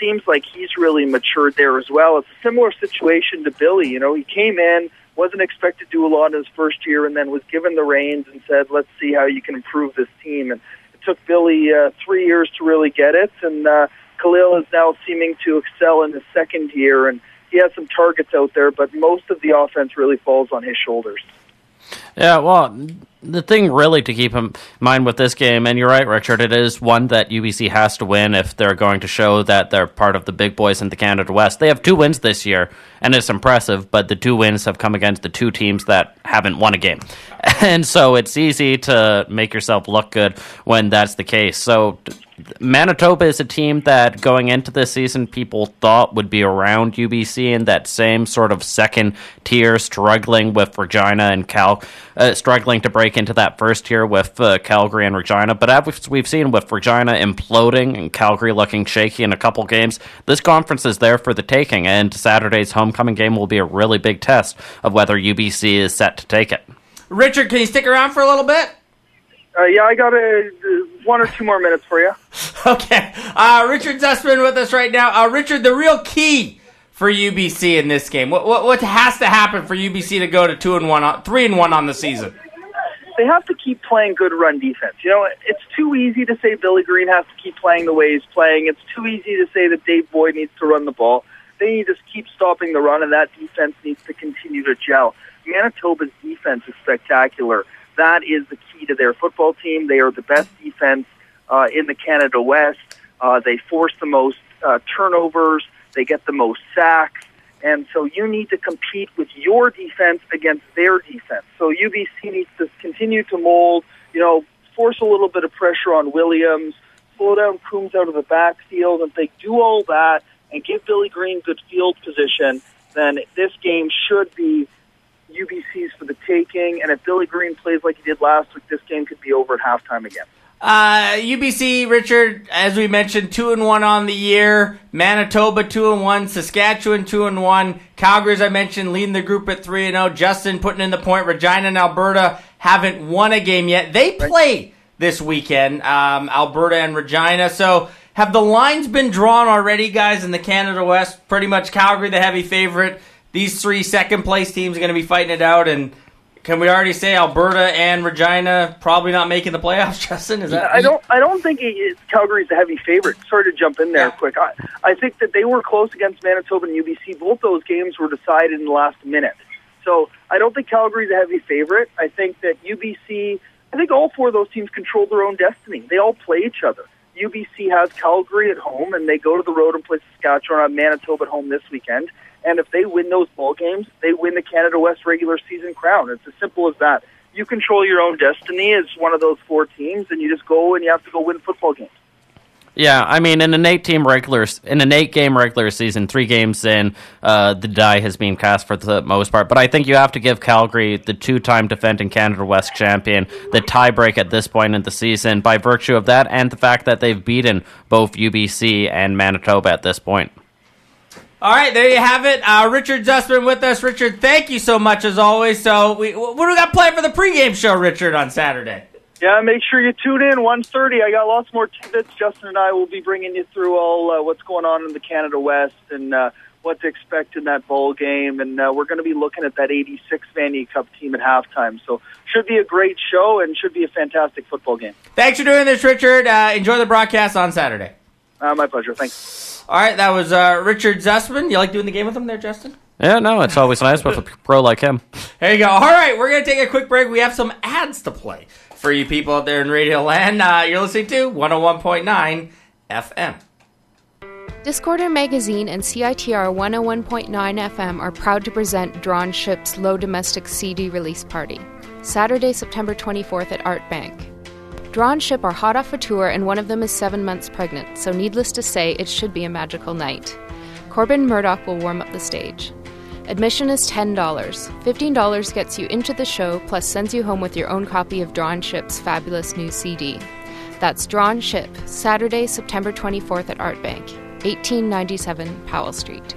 seems like he's really matured there as well. It's a similar situation to Billy. You know, he came in, wasn't expected to do a lot in his first year, and then was given the reins and said, "Let's see how you can improve this team." And it took Billy uh, three years to really get it, and uh, Khalil is now seeming to excel in his second year, and he has some targets out there, but most of the offense really falls on his shoulders. Yeah, well, the thing really to keep in mind with this game, and you're right, Richard, it is one that UBC has to win if they're going to show that they're part of the big boys in the Canada West. They have two wins this year, and it's impressive, but the two wins have come against the two teams that haven't won a game. *laughs* And so it's easy to make yourself look good when that's the case. So Manitoba is a team that going into this season people thought would be around UBC in that same sort of second tier, struggling with Regina and Cal, uh, struggling to break into that first tier with uh, Calgary and Regina. But as we've seen with Regina imploding and Calgary looking shaky in a couple games, this conference is there for the taking, and Saturday's homecoming game will be a really big test of whether UBC is set to take it. Richard, can you stick around for a little bit? Uh, yeah, I got a uh, one or two more minutes for you. *laughs* Okay. Uh, Richard Zussman with us right now. Uh, Richard, the real key for UBC in this game. What, what what has to happen for UBC to go to two and one, on, three and one on the season? They have to keep playing good run defense. You know, it's too easy to say Billy Green has to keep playing the way he's playing. It's too easy to say that Dave Boyd needs to run the ball. They need to keep stopping the run, and that defense needs to continue to gel. Manitoba's defense is spectacular. That is the key to their football team. They are the best defense uh, in the Canada West. Uh, they force the most uh, turnovers. They get the most sacks. And so you need to compete with your defense against their defense. So UBC needs to continue to mold, you know, force a little bit of pressure on Williams, slow down Coombs out of the backfield. And if they do all that and give Billy Green good field position, then this game should be UBC's for the taking. And if Billy Green plays like he did last week, this game could be over at halftime again. Uh, UBC, Richard, as we mentioned, two and one on the year. Manitoba two and one. Saskatchewan two and one. Calgary, as I mentioned, leading the group at three and zero. Justin putting in the point. Regina and Alberta haven't won a game yet. They play this weekend. Um, Alberta and Regina. So have the lines been drawn already, guys, in the Canada West? Pretty much Calgary, the heavy favorite. These three second place teams are going to be fighting it out and. Can we already say Alberta and Regina probably not making the playoffs, *laughs* Justin? Is that I don't. I don't think Calgary's a heavy favorite. Sorry to jump in there quick. I, I think that they were close against Manitoba and UBC. Both those games were decided in the last minute. So I don't think Calgary's a heavy favorite. I think that UBC. I think all four of those teams control their own destiny. They all play each other. UBC has Calgary at home, and they go to the road and play Saskatchewan on Manitoba at home this weekend. And if they win those ball games, they win the Canada West regular season crown. It's as simple as that. You control your own destiny as one of those four teams, and you just go and you have to go win football games. Yeah, I mean, in an eight-team regular, in an eight-game regular season, three games in, uh, the die has been cast for the most part. But I think you have to give Calgary, the two-time defending Canada West champion, the tiebreak at this point in the season by virtue of that, and the fact that they've beaten both UBC and Manitoba at this point. All right, there you have it. Uh, Richard Zussman with us. Richard, thank you so much as always. So, we, what do we got planned for the pregame show, Richard, on Saturday? Yeah, make sure you tune in 1.30. I got lots more tidbits. Justin and I will be bringing you through all uh, what's going on in the Canada West and uh, what to expect in that bowl game. And uh, we're going to be looking at that 86 Vanier Cup team at halftime. So should be a great show and should be a fantastic football game. Thanks for doing this, Richard. Uh, enjoy the broadcast on Saturday. Uh, my pleasure. Thanks. All right, that was uh, Richard Zussman. You like doing the game with him there, Justin? Yeah, no, it's always nice with a pro like him. There you go. All right, we're going to take a quick break. We have some ads to play for you people out there in Radio Land. Uh, you're listening to 101.9 FM. Discorder Magazine and CITR 101.9 FM are proud to present Drawn Ship's Low Domestic CD release party, Saturday, September 24th at Art Bank. Drawn Ship are hot off a tour, and one of them is seven months pregnant, so needless to say, it should be a magical night. Corbin Murdoch will warm up the stage. Admission is $10. $15 gets you into the show, plus sends you home with your own copy of Drawn Ship's fabulous new CD. That's Drawn Ship, Saturday, September 24th at Art Bank, 1897 Powell Street.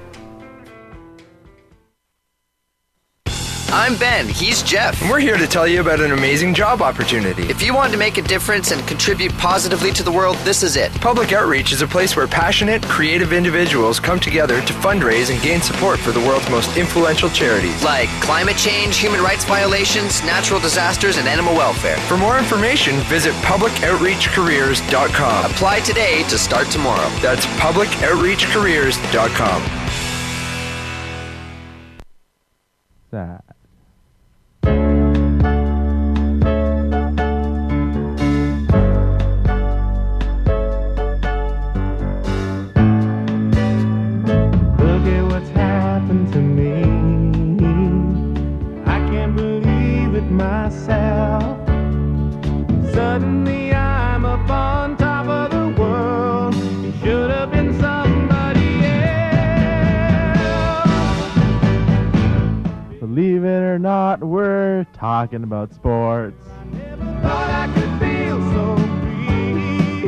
I'm Ben. He's Jeff. And we're here to tell you about an amazing job opportunity. If you want to make a difference and contribute positively to the world, this is it. Public Outreach is a place where passionate, creative individuals come together to fundraise and gain support for the world's most influential charities. Like climate change, human rights violations, natural disasters, and animal welfare. For more information, visit publicoutreachcareers.com. Apply today to start tomorrow. That's publicoutreachcareers.com. That. Not, we're talking about sports. Thought I could feel so free.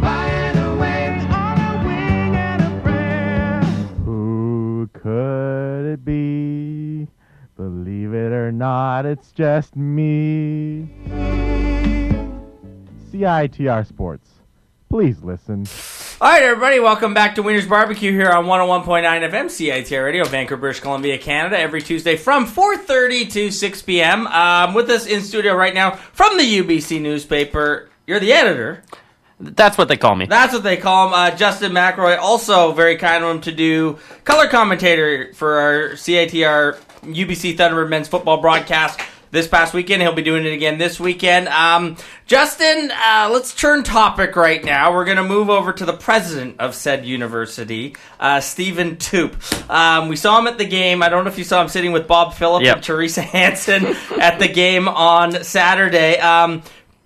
Flying away on a wing and a prayer. Who could it be? Believe it or not, it's just me. CITR Sports. Please listen. All right, everybody, welcome back to Wieners Barbecue here on 101.9 FM CITR Radio, Vancouver, British Columbia, Canada, every Tuesday from 4.30 to 6 p.m. Um, with us in studio right now from the UBC newspaper, you're the editor. That's what they call me. That's what they call him. Uh, Justin McElroy, also very kind of him to do color commentator for our CITR UBC Thunderbird men's football broadcast this past weekend. He'll be doing it again this weekend. Um, Justin, uh, let's turn topic right now. We're going to move over to the president of said university, uh, Stephen Toope. Um, we saw him at the game. I don't know if you saw him sitting with Bob Philip Yep. and Teresa Hansen *laughs* at the game on Saturday. Um,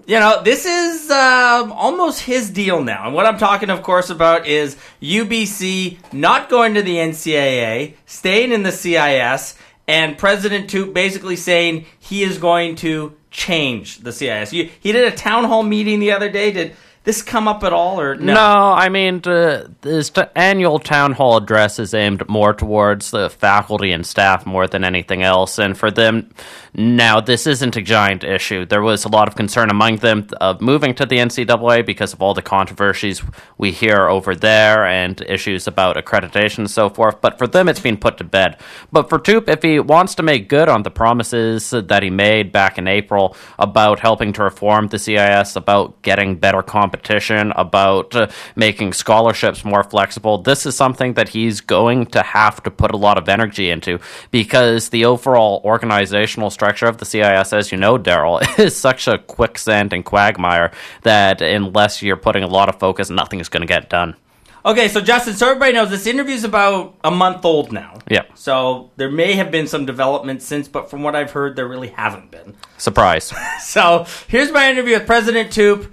you know, this is um, almost his deal now. And what I'm talking, of course, about is UBC not going to the NCAA, staying in the CIS, and President Toope basically saying he is going to change the CIS. He did a town hall meeting the other day. Did this come up at all, or no? No, I mean, uh, this annual town hall address is aimed more towards the faculty and staff more than anything else. And for them, now this isn't a giant issue. There was a lot of concern among them of moving to the NCAA because of all the controversies we hear over there and issues about accreditation and so forth. But for them, it's been put to bed. But for Toope, if he wants to make good on the promises that he made back in April about helping to reform the CIS, about getting better competition, about uh, making scholarships more flexible, this is something that he's going to have to put a lot of energy into because the overall organizational structure of the CIS, as you know, Daryl, *laughs* is such a quicksand and quagmire that unless you're putting a lot of focus, nothing is going to get done. Okay, so Justin, so everybody knows this interview's about a month old now. Yeah. So there may have been some developments since, but from what I've heard, there really haven't been. Surprise. *laughs* So here's my interview with President Toope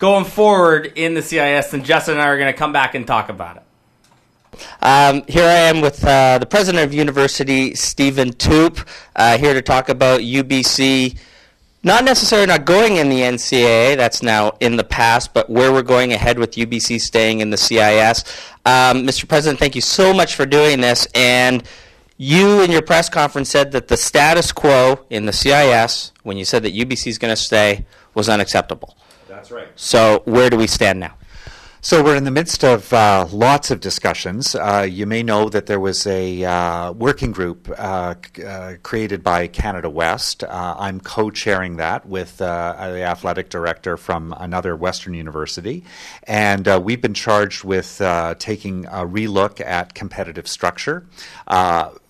going forward in the CIS, and Justin and I are going to come back and talk about it. Um, here I am with uh, the president of university, Stephen Toope, uh, here to talk about UBC. Not necessarily not going in the NCAA, that's now in the past, but where we're going ahead with UBC staying in the CIS. Um, Mr. President, thank you so much for doing this. And you, in your press conference, said that the status quo in the CIS, when you said that UBC is going to stay, was unacceptable. That's right. So, where do we stand now? So we're in the midst of uh, lots of discussions. Uh, you may know that there was a uh, working group uh, c- uh, created by Canada West. Uh, I'm co-chairing that with uh, the athletic director from another Western university, and uh, we've been charged with uh, taking a relook at competitive structure.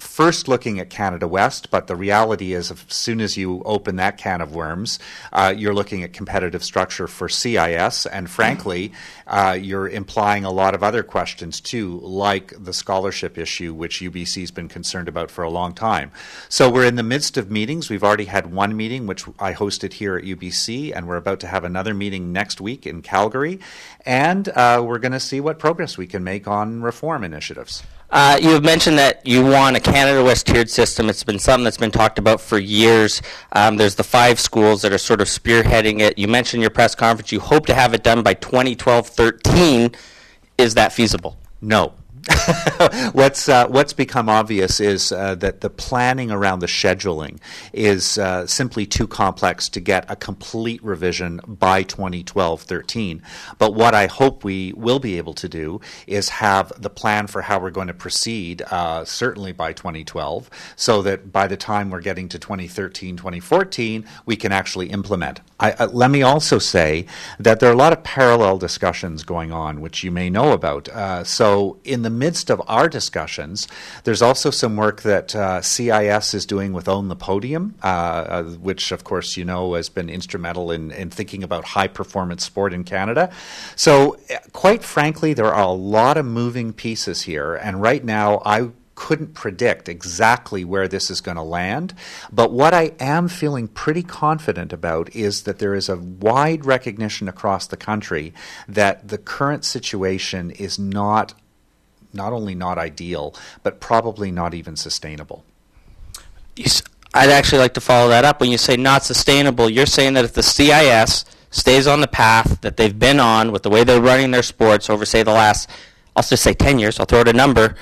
First looking at Canada West, but the reality is, as soon as you open that can of worms, uh, you're looking at competitive structure for CIS, and frankly, uh, you're implying a lot of other questions too, like the scholarship issue, which UBC's been concerned about for a long time. So we're in the midst of meetings. We've already had one meeting, which I hosted here at UBC, and we're about to have another meeting next week in Calgary, and uh, we're going to see what progress we can make on reform initiatives. Uh, you have mentioned that you want a Canada West tiered system. It's been something that's been talked about for years. Um, there's the five schools that are sort of spearheading it. You mentioned your press conference you hope to have it done by 2012 13. Is that feasible? No. *laughs* what's uh, what's become obvious is uh, that the planning around the scheduling is uh, simply too complex to get a complete revision by 2012-13. But what I hope we will be able to do is have the plan for how we're going to proceed, uh, certainly by 2012, so that by the time we're getting to 2013, 2014, we can actually implement. I, uh, let me also say that there are a lot of parallel discussions going on, which you may know about. Uh, so, in the midst of our discussions, there's also some work that uh, CIS is doing with Own the Podium, uh, uh, which, of course, you know has been instrumental in, in thinking about high performance sport in Canada. So, uh, quite frankly, there are a lot of moving pieces here, and right now, I couldn't predict exactly where this is going to land. But what I am feeling pretty confident about is that there is a wide recognition across the country that the current situation is not not only not ideal, but probably not even sustainable. I'd actually like to follow that up. When you say not sustainable, you're saying that if the CIS stays on the path that they've been on with the way they're running their sports over, say, the last, I'll just say 10 years, I'll throw out a number,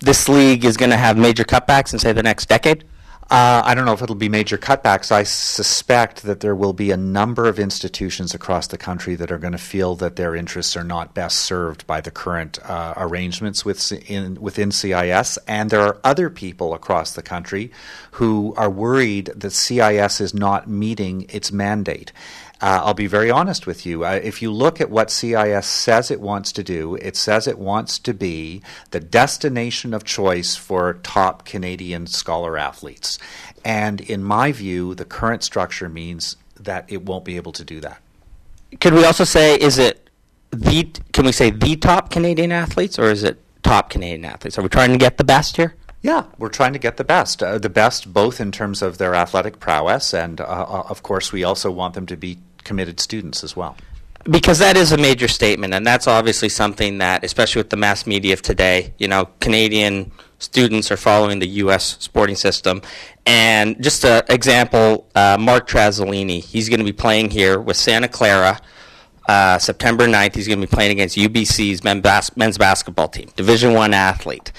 this league is going to have major cutbacks in, say, the next decade? Uh, I don't know if it'll be major cutbacks. I suspect that there will be a number of institutions across the country that are going to feel that their interests are not best served by the current uh, arrangements with, in, within CIS. And there are other people across the country who are worried that CIS is not meeting its mandate. Uh, I'll be very honest with you. Uh, if you look at what CIS says it wants to do, it says it wants to be the destination of choice for top Canadian scholar athletes. And in my view, the current structure means that it won't be able to do that. Could we also say, is it the, can we say the top Canadian athletes, or is it top Canadian athletes? Are we trying to get the best here? Yeah, we're trying to get the best. Uh, the best both in terms of their athletic prowess, and uh, uh, of course, we also want them to be committed students as well. because that is a major statement, and that's obviously something that, especially with the mass media of today, you know, Canadian students are following the U.S. sporting system. And just an example, uh, Mark Trasolini, he's going to be playing here with Santa Clara. Uh, September 9th, he's going to be playing against UBC's bas- men's basketball team, Division One athlete.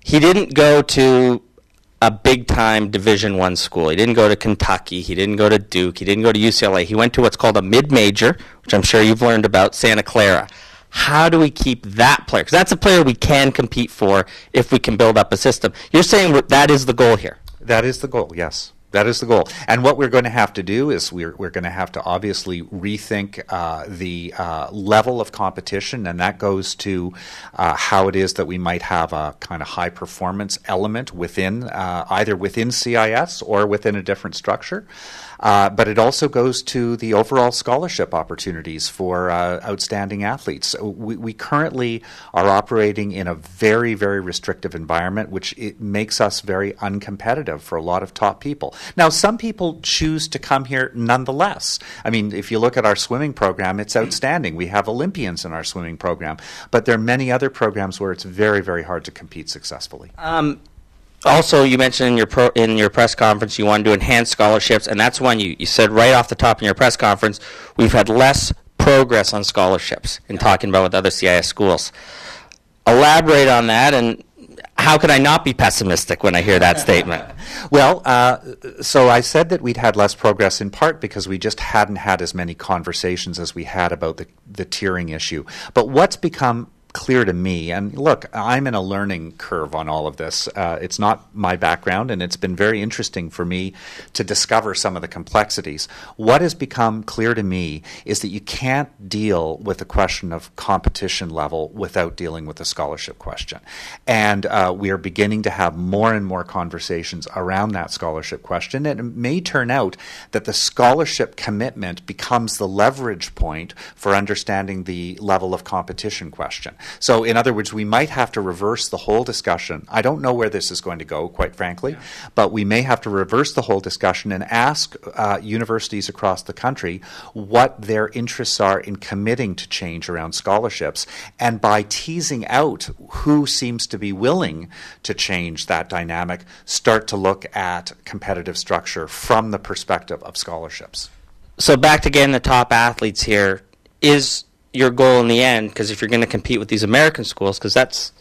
He didn't go to a big time division one school. He didn't go to kentucky. He didn't go to duke. He didn't go to ucla he went to what's called a mid-major which i'm sure you've learned about santa clara. How do we keep that player? Because that's a player we can compete for if we can build up a system. You're saying that is the goal here? That is the goal, yes. That is the goal. And what we're going to have to do is we're, we're going to have to obviously rethink uh, the uh, level of competition, and that goes to uh, how it is that we might have a kind of high performance element within uh, either within CIS or within a different structure. Uh, but it also goes to the overall scholarship opportunities for uh, outstanding athletes. We, we currently are operating in a very, very restrictive environment, which it makes us very uncompetitive for a lot of top people. Now, some people choose to come here nonetheless. I mean, if you look at our swimming program, it's outstanding. We have Olympians in our swimming program, but there are many other programs where it's very, very hard to compete successfully. Um, also, you mentioned in your pro, in your press conference you wanted to enhance scholarships, and that's one you, you said right off the top in your press conference. We've had less progress on scholarships in talking about with other CIS schools. Elaborate on that, and how could I not be pessimistic when I hear that *laughs* statement? Well, uh, so I said that we'd had less progress in part because we just hadn't had as many conversations as we had about the, the tiering issue. But what's become clear to me, and look, I'm in a learning curve on all of this. Uh, it's not my background, and it's been very interesting for me to discover some of the complexities. What has become clear to me is that you can't deal with the question of competition level without dealing with the scholarship question. And uh, we are beginning to have more and more conversations around that scholarship question. And it may turn out that the scholarship commitment becomes the leverage point for understanding the level of competition question. So, in other words, we might have to reverse the whole discussion. I don't know where this is going to go, quite frankly, but we may have to reverse the whole discussion and ask uh, universities across the country what their interests are in committing to change around scholarships. And by teasing out who seems to be willing to change that dynamic, start to look at competitive structure from the perspective of scholarships. So back to getting the top athletes here is your goal in the end because if you're going to compete with these American schools because that's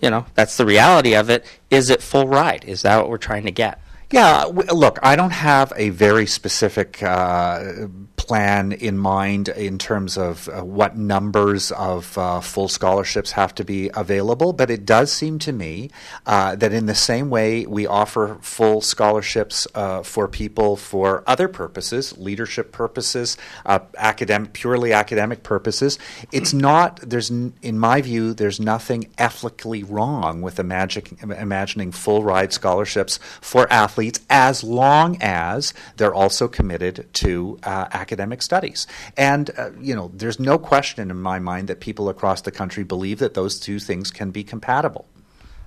you know that's the reality of it is it full ride? Is that what we're trying to get Yeah, w- look, I don't have a very specific uh, plan in mind in terms of uh, what numbers of uh, full scholarships have to be available, but it does seem to me uh, that in the same way we offer full scholarships uh, for people for other purposes, leadership purposes, uh, academic, purely academic purposes, it's not. There's, n- in my view, there's nothing ethically wrong with imagining full ride scholarships for athletes as long as they're also committed to uh, academic studies. And, uh, you know, there's no question in my mind that people across the country believe that those two things can be compatible.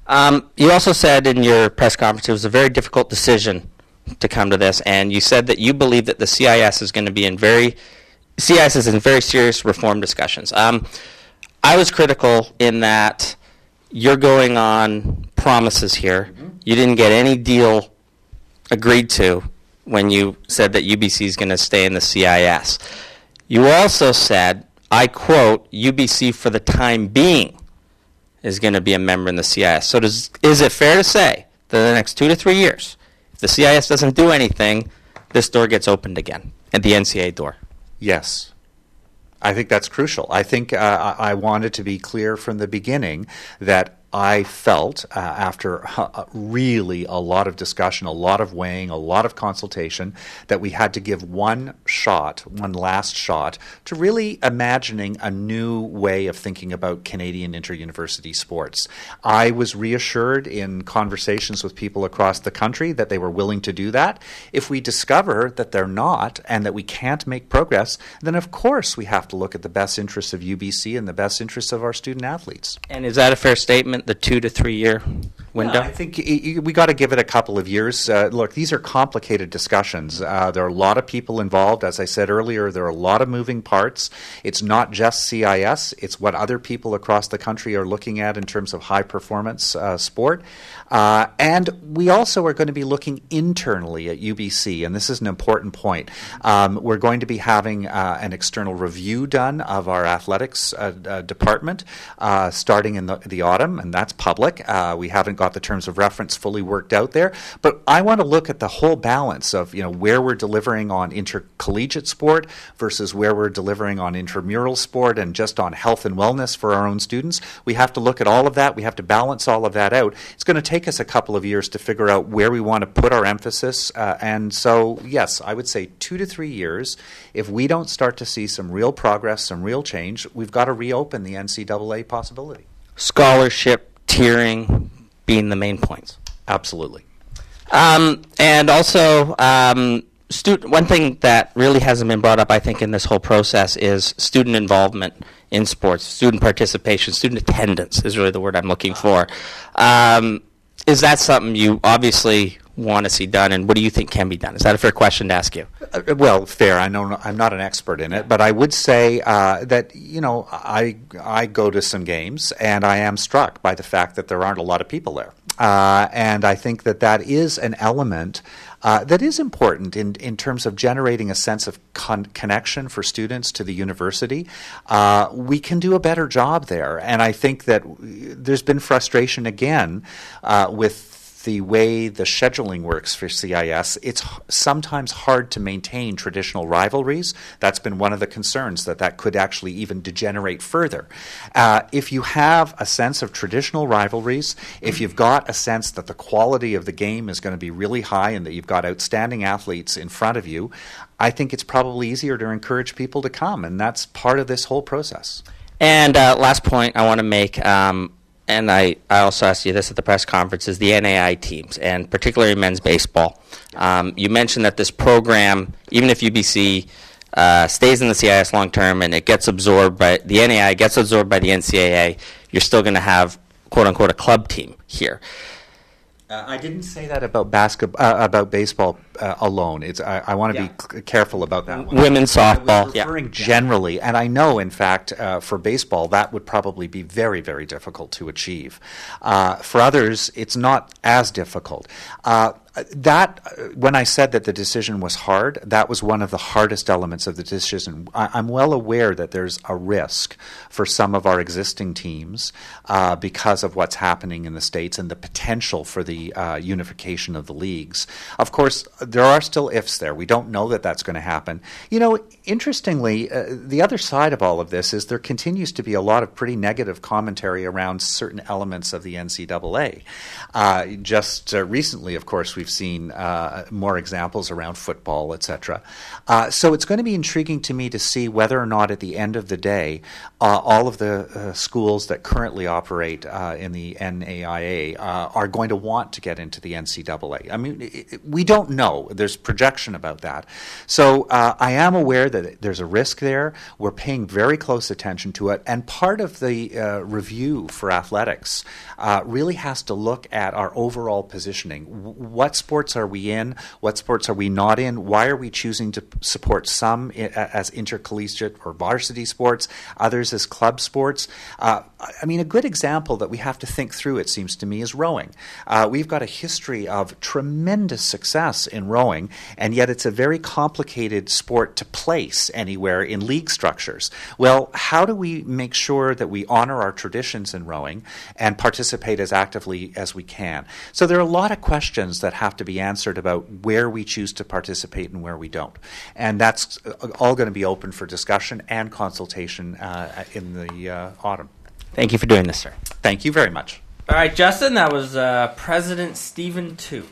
Um, you also said in your press conference it was a very difficult decision to come to this, and you said that you believe that the CIS is going to be in very CIS is in very serious reform discussions. Um, I was critical in that you're going on promises here. You didn't get any deal agreed to when you said that UBC is going to stay in the CIS. You also said, I quote, UBC for the time being is going to be a member in the CIS. So does, is it fair to say that in the next two to three years, if the CIS doesn't do anything, this door gets opened again, at the NCA door? Yes. I think that's crucial. I think uh, I I wanted to be clear from the beginning that I felt uh, after uh, really a lot of discussion, a lot of weighing, a lot of consultation, that we had to give one shot, one last shot, to really imagining a new way of thinking about Canadian inter-university sports. I was reassured in conversations with people across the country that they were willing to do that. If we discover that they're not and that we can't make progress, then of course we have to look at the best interests of UBC and the best interests of our student athletes. And is that a fair statement, the two to three year window? I think we got to give it a couple of years. Uh, look, these are complicated discussions. Uh, there are a lot of people involved. As I said earlier, there are a lot of moving parts. It's not just CIS, it's what other people across the country are looking at in terms of high performance uh, sport. Uh, and we also are going to be looking internally at UBC, and this is an important point. Um, we're going to be having uh, an external review done of our athletics uh, uh, department uh, starting in the, the autumn, and that's public. Uh, we haven't got the terms of reference fully worked out there, but I want to look at the whole balance of you know where we're delivering on intercollegiate sport versus where we're delivering on intramural sport and just on health and wellness for our own students. We have to look at all of that. We have to balance all of that out. It's going to take us a couple of years to figure out where we want to put our emphasis. Uh, and so, yes, I would say two to three years. If we don't start to see some real progress, some real change, we've got to reopen the NCAA possibility. Scholarship, tiering being the main points. Absolutely. Um, and also, um, stu- one thing that really hasn't been brought up, I think, in this whole process is student involvement in sports, student participation, student attendance is really the word I'm looking for. Um, is that something you obviously want to see done, and what do you think can be done? Is that a fair question to ask you? Uh, well, fair. I know I'm not an expert in it, but I would say uh, that you know I I go to some games and I am struck by the fact that there aren't a lot of people there, uh, and I think that that is an element. Uh, that is important in, in terms of generating a sense of con- connection for students to the university. Uh, we can do a better job there. And I think that there's been frustration again uh, with the way the scheduling works for CIS, it's sometimes hard to maintain traditional rivalries. That's been one of the concerns that that could actually even degenerate further. Uh, if you have a sense of traditional rivalries, if you've got a sense that the quality of the game is going to be really high and that you've got outstanding athletes in front of you, I think it's probably easier to encourage people to come, and that's part of this whole process. And uh, last point I want to make, um, and I, I also asked you this at the press conference, is the NAI teams, and particularly men's baseball. Um, you mentioned that this program, even if UBC uh, stays in the CIS long term and it gets absorbed by the NAI, gets absorbed by the NCAA, you're still going to have quote unquote a club team here. Uh, I didn't say that about basketball, uh, about baseball uh, alone. It's I, I want to be c- careful about that. One. Women's I softball, was yeah. generally, and I know, in fact, uh, for baseball, that would probably be very, very difficult to achieve. Uh, for others, it's not as difficult. Uh, that uh, when I said that the decision was hard, that was one of the hardest elements of the decision. I, I'm well aware that there's a risk for some of our existing teams uh, because of what's happening in the states and the potential for the uh, unification of the leagues. Of course, there are still ifs there. We don't know that that's going to happen. You know, interestingly, uh, the other side of all of this is there continues to be a lot of pretty negative commentary around certain elements of the NCAA. Uh, just uh, recently, of course, we've seen uh, more examples around football, etc. Uh, so it's going to be intriguing to me to see whether or not, at the end of the day, uh, all of the uh, schools that currently operate uh, in the NAIA uh, are going to want to get into the NCAA. I mean, i- i- we don't know. There's projection about that. So uh, I am aware that there's a risk there. We're paying very close attention to it. And part of the uh, review for athletics really has to look at our overall positioning. W- what sports are we in? What sports are we not in? Why are we choosing to support some i- as intercollegiate or varsity sports, others as club sports? Uh, I mean, a good example that we have to think through, it seems to me, is rowing. Uh, we've got a history of tremendous success in rowing, and yet it's a very complicated sport to place anywhere in league structures. Well, how do we make sure that we honor our traditions in rowing and participate as actively as we can? So there are a lot of questions that have to be answered about where we choose to participate and where we don't. And that's all going to be open for discussion and consultation uh, in the uh, autumn. Thank you for doing this, sir. Thank you very much. All right, Justin, that was uh, President Stephen Toope.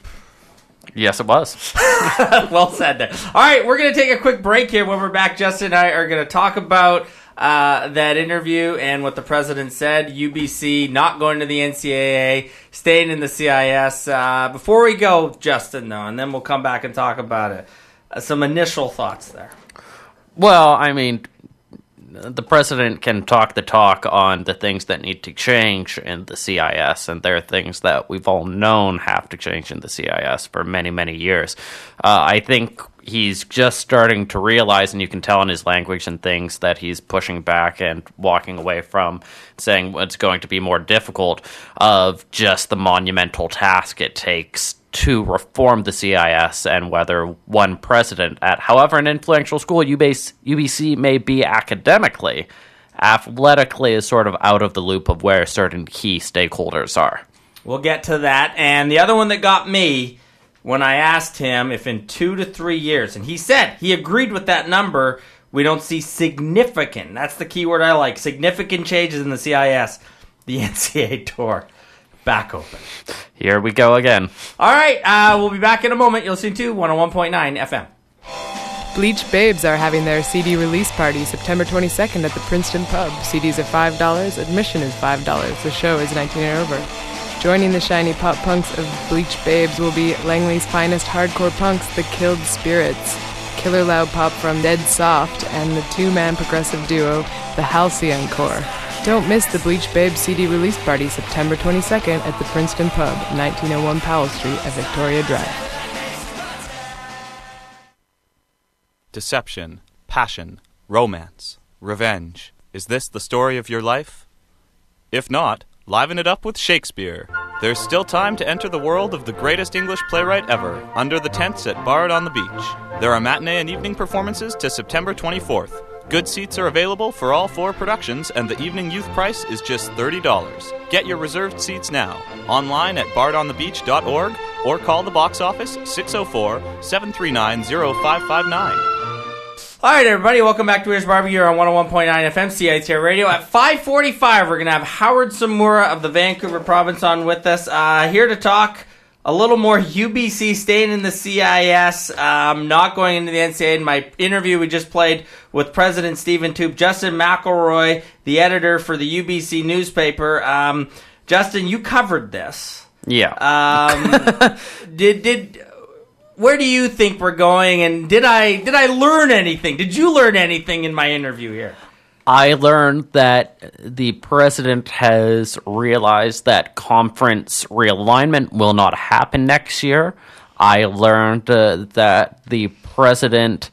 Yes, it was. *laughs* well said there. All right, we're going to take a quick break here. When we're back, Justin and I are going to talk about uh, that interview and what the president said. UBC not going to the NCAA, staying in the CIS. Uh, before we go, Justin, though, and then we'll come back and talk about it. Uh, some initial thoughts there. Well, I mean, the president can talk the talk on the things that need to change in the CIS, and there are things that we've all known have to change in the CIS for many, many years. Uh, I think he's just starting to realize, and you can tell in his language and things, that he's pushing back and walking away from saying it's going to be more difficult of just the monumental task it takes to reform the CIS and whether one president at however an influential school UBC, may be academically, athletically is sort of out of the loop of where certain key stakeholders are. We'll get to that. And the other one that got me when I asked him if in two to three years, and he said he agreed with that number, we don't see significant, that's the key word I like, significant changes in the CIS, the *laughs* NCAA tour back open. Here we go again. All right, uh, we'll be back in a moment. You'll listen to 101.9 FM. Bleach Babes are having their CD release party September 22nd at the Princeton Pub. CDs are $5, admission is $5. The show is 19 and over. Joining the shiny pop punks of Bleach Babes will be Langley's finest hardcore punks, the Killed Spirits, killer loud pop from Dead Soft, and the two man progressive duo, the Halcyon Core. Don't miss the Bleach Babe CD release party September 22nd at the Princeton Pub, 1901 Powell Street at Victoria Drive. Deception, passion, romance, revenge. Is this the story of your life? If not, liven it up with Shakespeare. There's still time to enter the world of the greatest English playwright ever, under the tents at Bard on the Beach. There are matinee and evening performances to September 24th. Good seats are available for all four productions, and the evening youth price is just $30. Get your reserved seats now, online at bardonthebeach.org, or call the box office 604 739 0559. All right, everybody, welcome back to Wish Barbecue on 101.9 FM CITR Radio. At 545, we're going to have Howard Tsumura of the Vancouver province on with us, uh, here to talk a little more UBC staying in the CIS, um, not going into the NCAA. In my interview we just played with President Stephen Toope, Justin McElroy, the editor for the UBC newspaper. Um, Justin, you covered this. Yeah. Um, *laughs* did did where do you think we're going? And did I did I learn anything? Did you learn anything in my interview here? I learned that the president has realized that conference realignment will not happen next year. I learned uh, that the president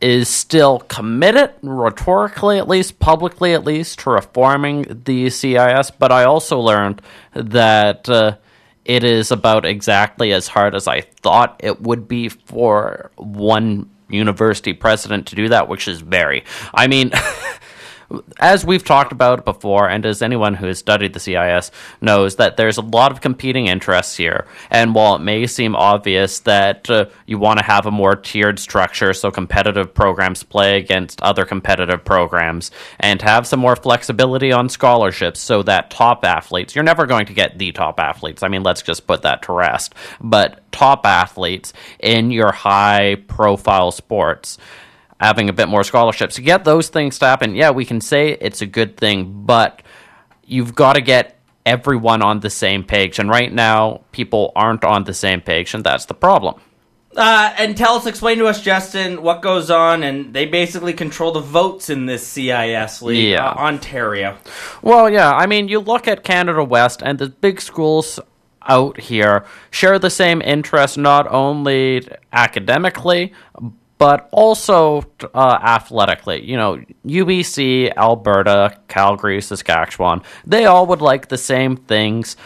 is still committed, rhetorically at least, publicly at least, to reforming the CIS, but I also learned that uh, it is about exactly as hard as I thought it would be for one university president to do that, which is very. I mean, *laughs* as we've talked about before, and as anyone who has studied the CIS knows, that there's a lot of competing interests here. And while it may seem obvious that uh, you want to have a more tiered structure so competitive programs play against other competitive programs, and have some more flexibility on scholarships so that top athletes, you're never going to get the top athletes. I mean, let's just put that to rest. But top athletes in your high profile sports having a bit more scholarships. To get those things to happen, yeah, we can say it's a good thing, but you've got to get everyone on the same page. And right now, people aren't on the same page, and that's the problem. Uh, and tell us, explain to us, Justin, what goes on, and they basically control the votes in this CIS league, Yeah. uh, Ontario. Well, yeah, I mean, you look at Canada West, and the big schools out here share the same interests, not only academically, but also uh, athletically. You know, UBC, Alberta, Calgary, Saskatchewan, they all would like the same things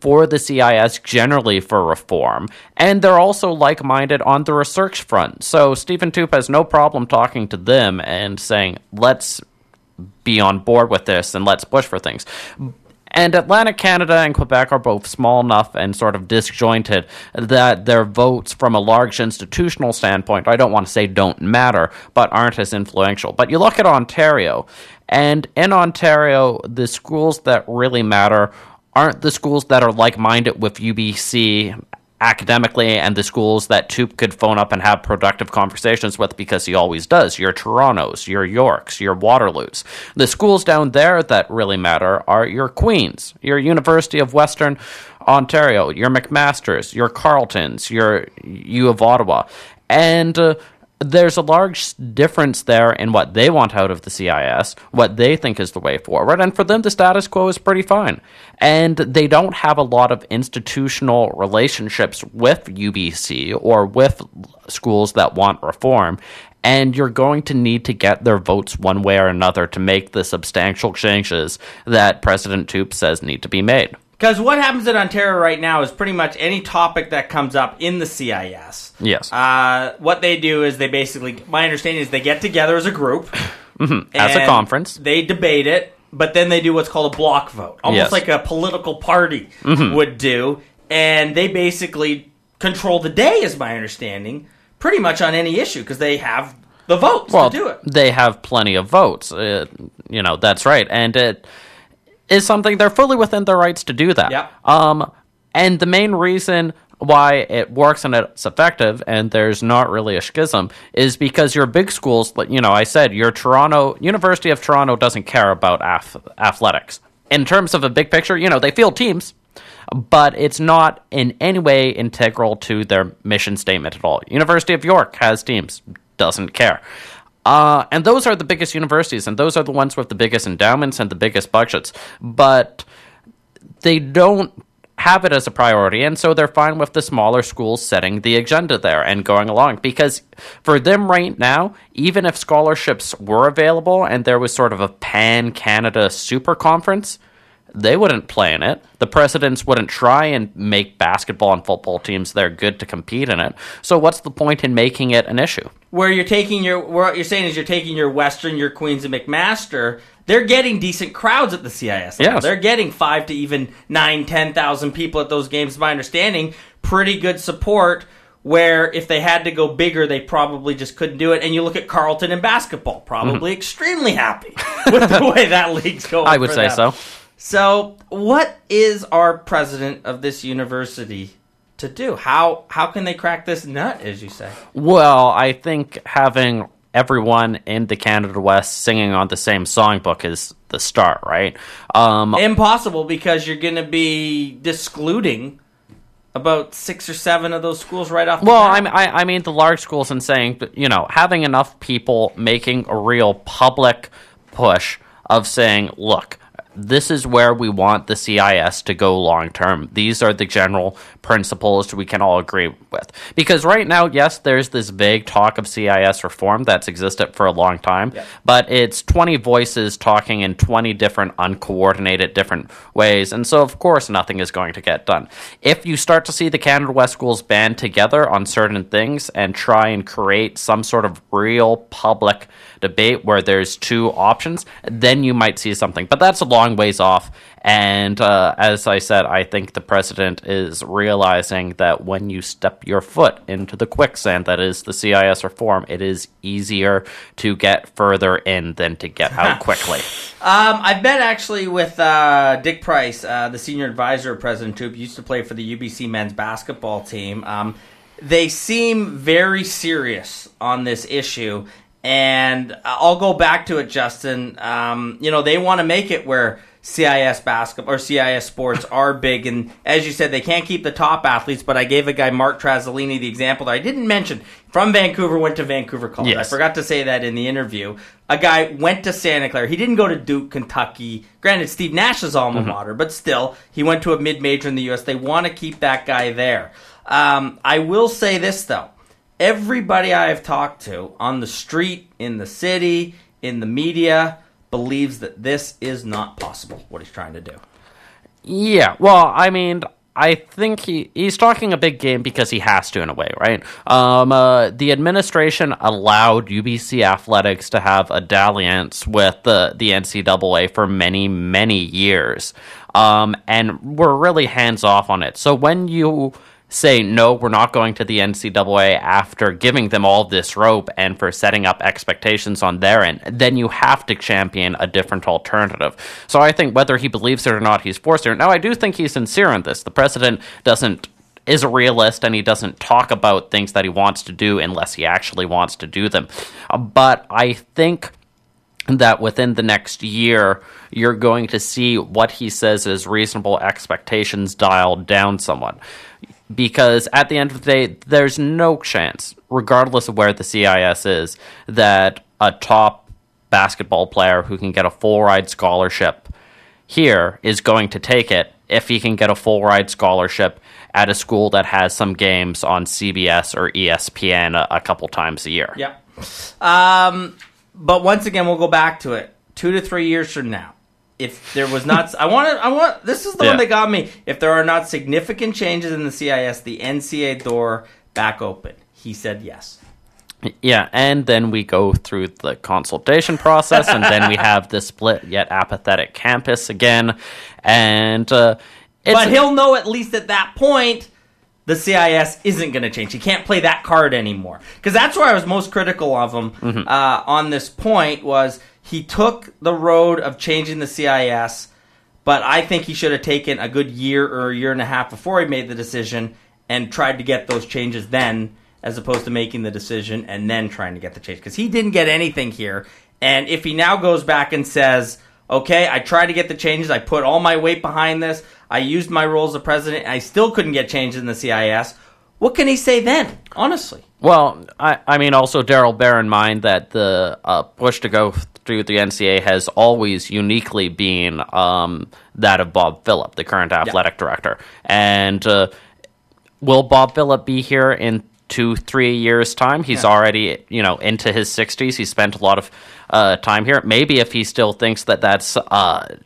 for the CIS generally for reform. And they're also like minded on the research front. So Stephen Toope has no problem talking to them and saying, let's be on board with this and let's push for things. And Atlantic Canada and Quebec are both small enough and sort of disjointed that their votes, from a large institutional standpoint, I don't want to say don't matter, but aren't as influential. But you look at Ontario, and in Ontario, the schools that really matter aren't the schools that are like minded with UBC academically and the schools that Toope could phone up and have productive conversations with because he always does. Your Torontos, your Yorks, your Waterloos. The schools down there that really matter are your Queens, your University of Western Ontario, your McMasters, your Carletons, your U of Ottawa. And uh, there's a large difference there in what they want out of the CIS, what they think is the way forward, and for them, the status quo is pretty fine. And they don't have a lot of institutional relationships with UBC or with schools that want reform. And you're going to need to get their votes one way or another to make the substantial changes that President Toope says need to be made. Because what happens in Ontario right now is pretty much any topic that comes up in the CIS. Yes. Uh, what they do is they basically, my understanding is they get together as a group. *laughs* Mhm. As a conference. They debate it, but then they do what's called a block vote. Almost Yes. like a political party Mhm. would do. And they basically control the day, is my understanding, pretty much on any issue because they have the votes well, to do it. they have plenty of votes. Uh, you know, that's right. And it is something they're fully within their rights to do that. Yep. Um, and the main reason why it works and it's effective and there's not really a schism is because your big schools, like, you know, I said your Toronto, University of Toronto doesn't care about ath- athletics. In terms of a big picture, you know, they field teams, but it's not in any way integral to their mission statement at all. University of York has teams, doesn't care. Uh, and those are the biggest universities, and those are the ones with the biggest endowments and the biggest budgets. But they don't have it as a priority, and so they're fine with the smaller schools setting the agenda there and going along. Because for them right now, even if scholarships were available and there was sort of a pan Canada super conference, they wouldn't play in it. The presidents wouldn't try and make basketball and football teams that are good to compete in it. So what's the point in making it an issue? where you're taking your what you're saying is you're taking your Western, your Queens and McMaster. They're getting decent crowds at the CIS. Yes. They're getting five to even nine, ten thousand people at those games. My understanding, pretty good support. Where if they had to go bigger, they probably just couldn't do it. And you look at Carleton in basketball, probably extremely happy *laughs* with the way that league's going. Mm-hmm. I would say them. so. So, what is our president of this university to do? How how can they crack this nut, as you say? Well, I think having everyone in the Canada West singing on the same songbook is the start, right? Um, Impossible because you're going to be discluding about six or seven of those schools right off. The well. I'm, I, I mean the large schools and saying, you know, having enough people making a real public push of saying, look, this is where we want the CIS to go long term. These are the general principles we can all agree with. Because right now, yes, there's this vague talk of CIS reform that's existed for a long time, but it's 20 voices talking in 20 different uncoordinated different ways. And so, of course, nothing is going to get done. If you start to see the Canada West schools band together on certain things and try and create some sort of real public debate where there's two options, then you might see something. But that's a long ways off. And uh, as I said, I think the president is realizing that when you step your foot into the quicksand that is the CIS reform, it is easier to get further in than to get out *laughs* quickly. Um, I've met actually with uh, Dick Price, uh, the senior advisor of President Toope. Used to play for the UBC men's basketball team. Um, they seem very serious on this issue, and I'll go back to it, Justin. Um, you know, they want to make it where CIS basketball or CIS sports *laughs* are big, and as you said, they can't keep the top athletes. But I gave a guy Mark Trasolini the example that I didn't mention from Vancouver, went to Vancouver College. Yes. I forgot to say that in the interview. A guy went to Santa Clara. He didn't go to Duke, Kentucky. Granted, Steve Nash's alma Mhm. mater, but still, he went to a mid major in the U.S. They want to keep that guy there. Um, I will say this though everybody I have talked to on the street, in the city, in the media, believes that this is not possible, what he's trying to do. Yeah, well, I mean, I think he he's talking a big game because he has to in a way, right? Um, uh, the administration allowed UBC athletics to have a dalliance with the the NCAA for many many years, um, and we're really hands off on it. So when you say no, we're not going to the NCAA after giving them all this rope and for setting up expectations on their end, then you have to champion a different alternative. So I think whether he believes it or not, he's forced it. Now I do think he's sincere in this. The president doesn't is a realist and he doesn't talk about things that he wants to do unless he actually wants to do them. But I think that within the next year, you're going to see what he says is reasonable expectations dialed down somewhat. Because at the end of the day, there's no chance, regardless of where the CIS is, that a top basketball player who can get a full ride scholarship here is going to take it if he can get a full ride scholarship at a school that has some games on CBS or ESPN a, a couple times a year. Yeah. Um, but once again, we'll go back to it. Two to three years from now, if there was not, I want I want. This is the Yeah. one that got me. If there are not significant changes in the CIS, the NCA door back open. He said yes. Yeah, and then we go through the consultation process, and then we *laughs* have the split yet apathetic campus again, and uh, it's, but he'll know at least at that point the CIS isn't going to change. He can't play that card anymore because that's where I was most critical of him Mhm. uh, on this point. Was he took the road of changing the CIS, but I think he should have taken a good year or a year and a half before he made the decision and tried to get those changes then, as opposed to making the decision and then trying to get the change because he didn't get anything here. And if he now goes back and says, "Okay, I tried to get the changes. I put all my weight behind this. I used my role as a president. I still couldn't get changes in the CIS." What can he say then? Honestly. Well, I, I mean, also, Daryl, bear in mind that the uh, push to go through the NCAA has always uniquely been um, that of Bob Philip, the current athletic director. And uh, will Bob Philip be here in two, three years' time? He's Yeah. already, you know, into his 60s. He spent a lot of uh, time here. Maybe if he still thinks that that's uh,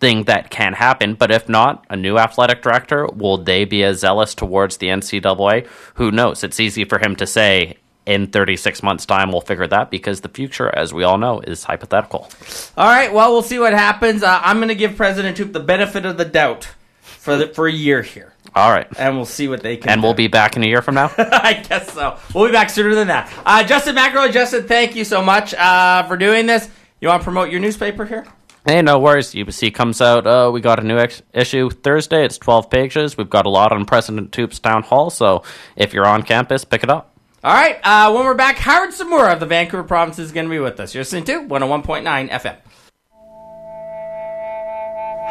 thing that can happen. But if not, a new athletic director, will they be as zealous towards the NCAA? Who knows? It's easy for him to say in 36 months' time we'll figure that because the future, as we all know, is hypothetical. All right. Well, we'll see what happens. Uh, I'm going to give President Toope the benefit of the doubt for the, for a year here, All right. and we'll see what they can. And do. we'll be back in a year from now. *laughs* I guess so. We'll be back sooner than that. Uh, Justin McElroy, Justin, thank you so much uh, for doing this. You want to promote your newspaper here? Hey, no worries. UBC comes out. Uh, we got a new ex- issue Thursday. It's 12 pages. We've got a lot on President Toope's Town Hall, so if you're on campus, pick it up. All right. Uh, when we're back, Howard Tsumura of the Vancouver Province is going to be with us. You're listening to 101.9 FM.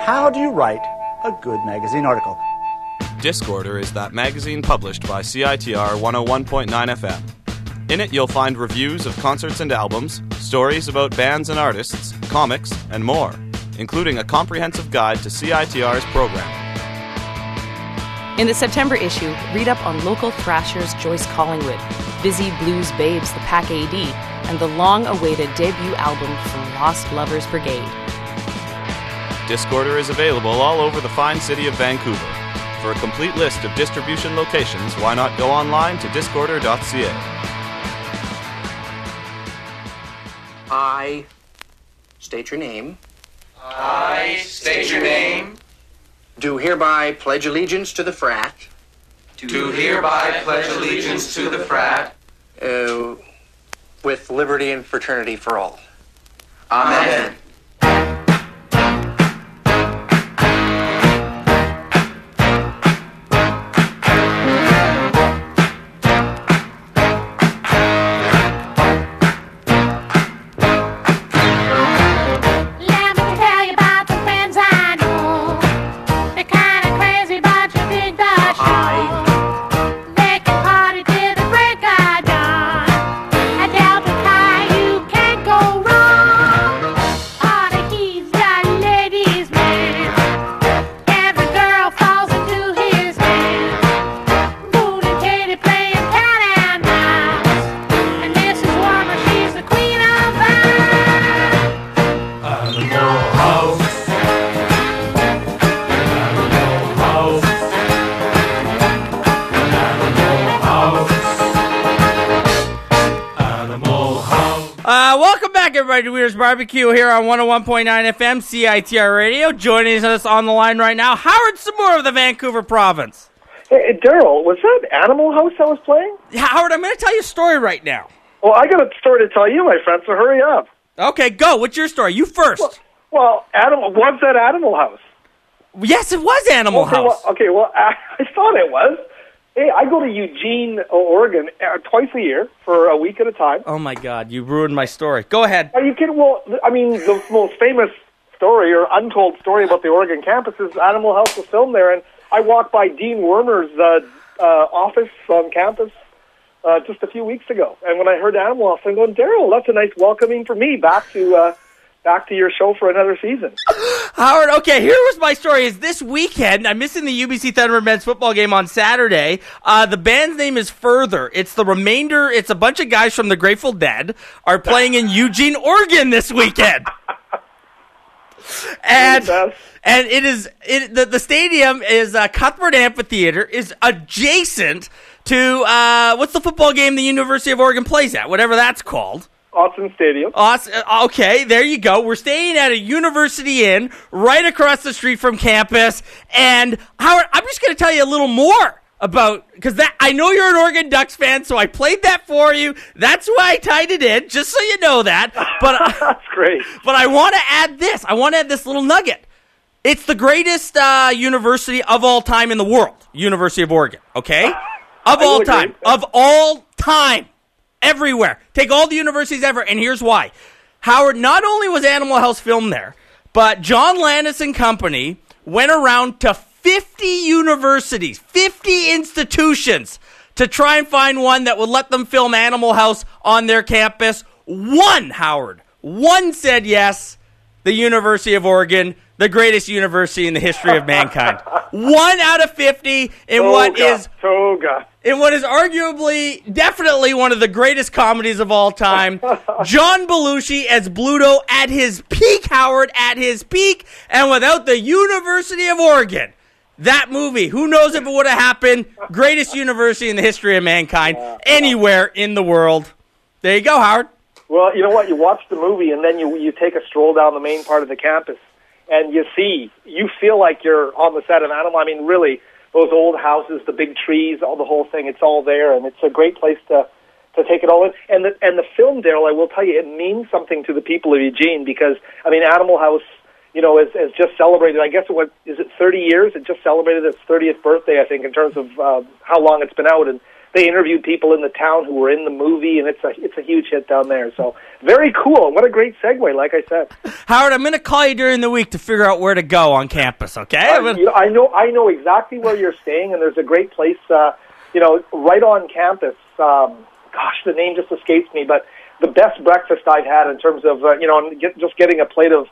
How do you write a good magazine article? Discorder is that magazine published by CITR 101.9 FM. In it, you'll find reviews of concerts and albums, stories about bands and artists, comics, and more, including a comprehensive guide to CITR's programming. In the September issue, read up on local thrashers Joyce Collingwood, busy blues babes the Pack AD, and the long awaited debut album from Lost Lovers Brigade. Discorder is available all over the fine city of Vancouver. For a complete list of distribution locations, why not go online to discorder.ca? I state your name. I state your name. Do hereby pledge allegiance to the frat. Do hereby pledge allegiance to the frat. Uh, with liberty and fraternity for all. Amen. Barbecue here on 101.9 FM CITR Radio. Joining us on the line right now, Howard Tsumura of the Vancouver Province. Hey, Daryl, was that Animal House I was playing? Howard, I'm going to tell you a story right now. Well, I got a story to tell you, my friend, so hurry up. Okay, go. What's your story? You first. Well, well Animal, was that Animal House? Yes, it was Animal okay, House. Well, okay, well, I, *laughs* I thought it was. Hey, I go to Eugene, Oregon, uh, twice a year for a week at a time. Oh my God, you ruined my story. Go ahead. Are you kidding? Well, I mean, the *laughs* most famous story or untold story about the Oregon campus is Animal House was filmed there, and I walked by Dean Wormer's uh, uh, office on campus uh, just a few weeks ago, and when I heard Animal House, I'm going, Daryl, that's a nice welcoming for me back to uh, back to your show for another season. *gasps* Howard, okay, here was my story. Is this weekend, I'm missing the UBC Thunderbird men's football game on Saturday. Uh, the band's name is Further. It's the remainder, it's a bunch of guys from the Grateful Dead are playing in Eugene, Oregon this weekend. *laughs* and and it is it the, the stadium is uh, Cuthbert Amphitheater is adjacent to uh, what's the football game the University of Oregon plays at, whatever that's called. Autzen Stadium. Austin, uh, okay, there you go. We're staying at a University Inn right across the street from campus. And Howard, I'm just going to tell you a little more about because that I know you're an Oregon Ducks fan, so I played that for you. That's why I tied it in, just so you know that. But *laughs* that's great. But I want to add this. I want to add this little nugget. It's the greatest uh, university of all time in the world, University of Oregon. Okay, *laughs* of all agree. time, of all time everywhere. Take all the universities ever, and here's why. Howard, not only was Animal House filmed there, but John Landis and company went around to 50 universities, 50 institutions to try and find one that would let them film Animal House on their campus. One, Howard, one said yes. The University of Oregon, the greatest university in the history of mankind. one out of 50 in what Toga, is Toga. in what is arguably, definitely one of the greatest comedies of all time. *laughs* John Belushi as Bluto at his peak, Howard at his peak, and without the University of Oregon. That movie, who knows if it would have happened? Greatest university in the history of mankind, anywhere in the world. There you go, Howard. Well, you know what? You watch the movie, and then you you take a stroll down the main part of the campus, and you see, you feel like you're on the set of Animal. I mean, really, those old houses, the big trees, all the whole thing. It's all there, and it's a great place to to take it all in. And the and the film, Daryl, I will tell you, it means something to the people of Eugene because I mean, Animal House, you know, has, has just celebrated. I guess what is it? Thirty years? It just celebrated its thirtieth birthday, I think, in terms of uh, how long it's been out and they interviewed people in the town who were in the movie, and it's a it's a huge hit down there. So very cool. What a great segue, like I said. Howard, I'm going to call you during the week to figure out where to go on campus. Okay? Uh, you know, I know I know exactly where you're staying, and there's a great place, uh, you know, right on campus. Um, gosh, the name just escapes me, but the best breakfast I've had in terms of uh, you know, get, just getting a plate of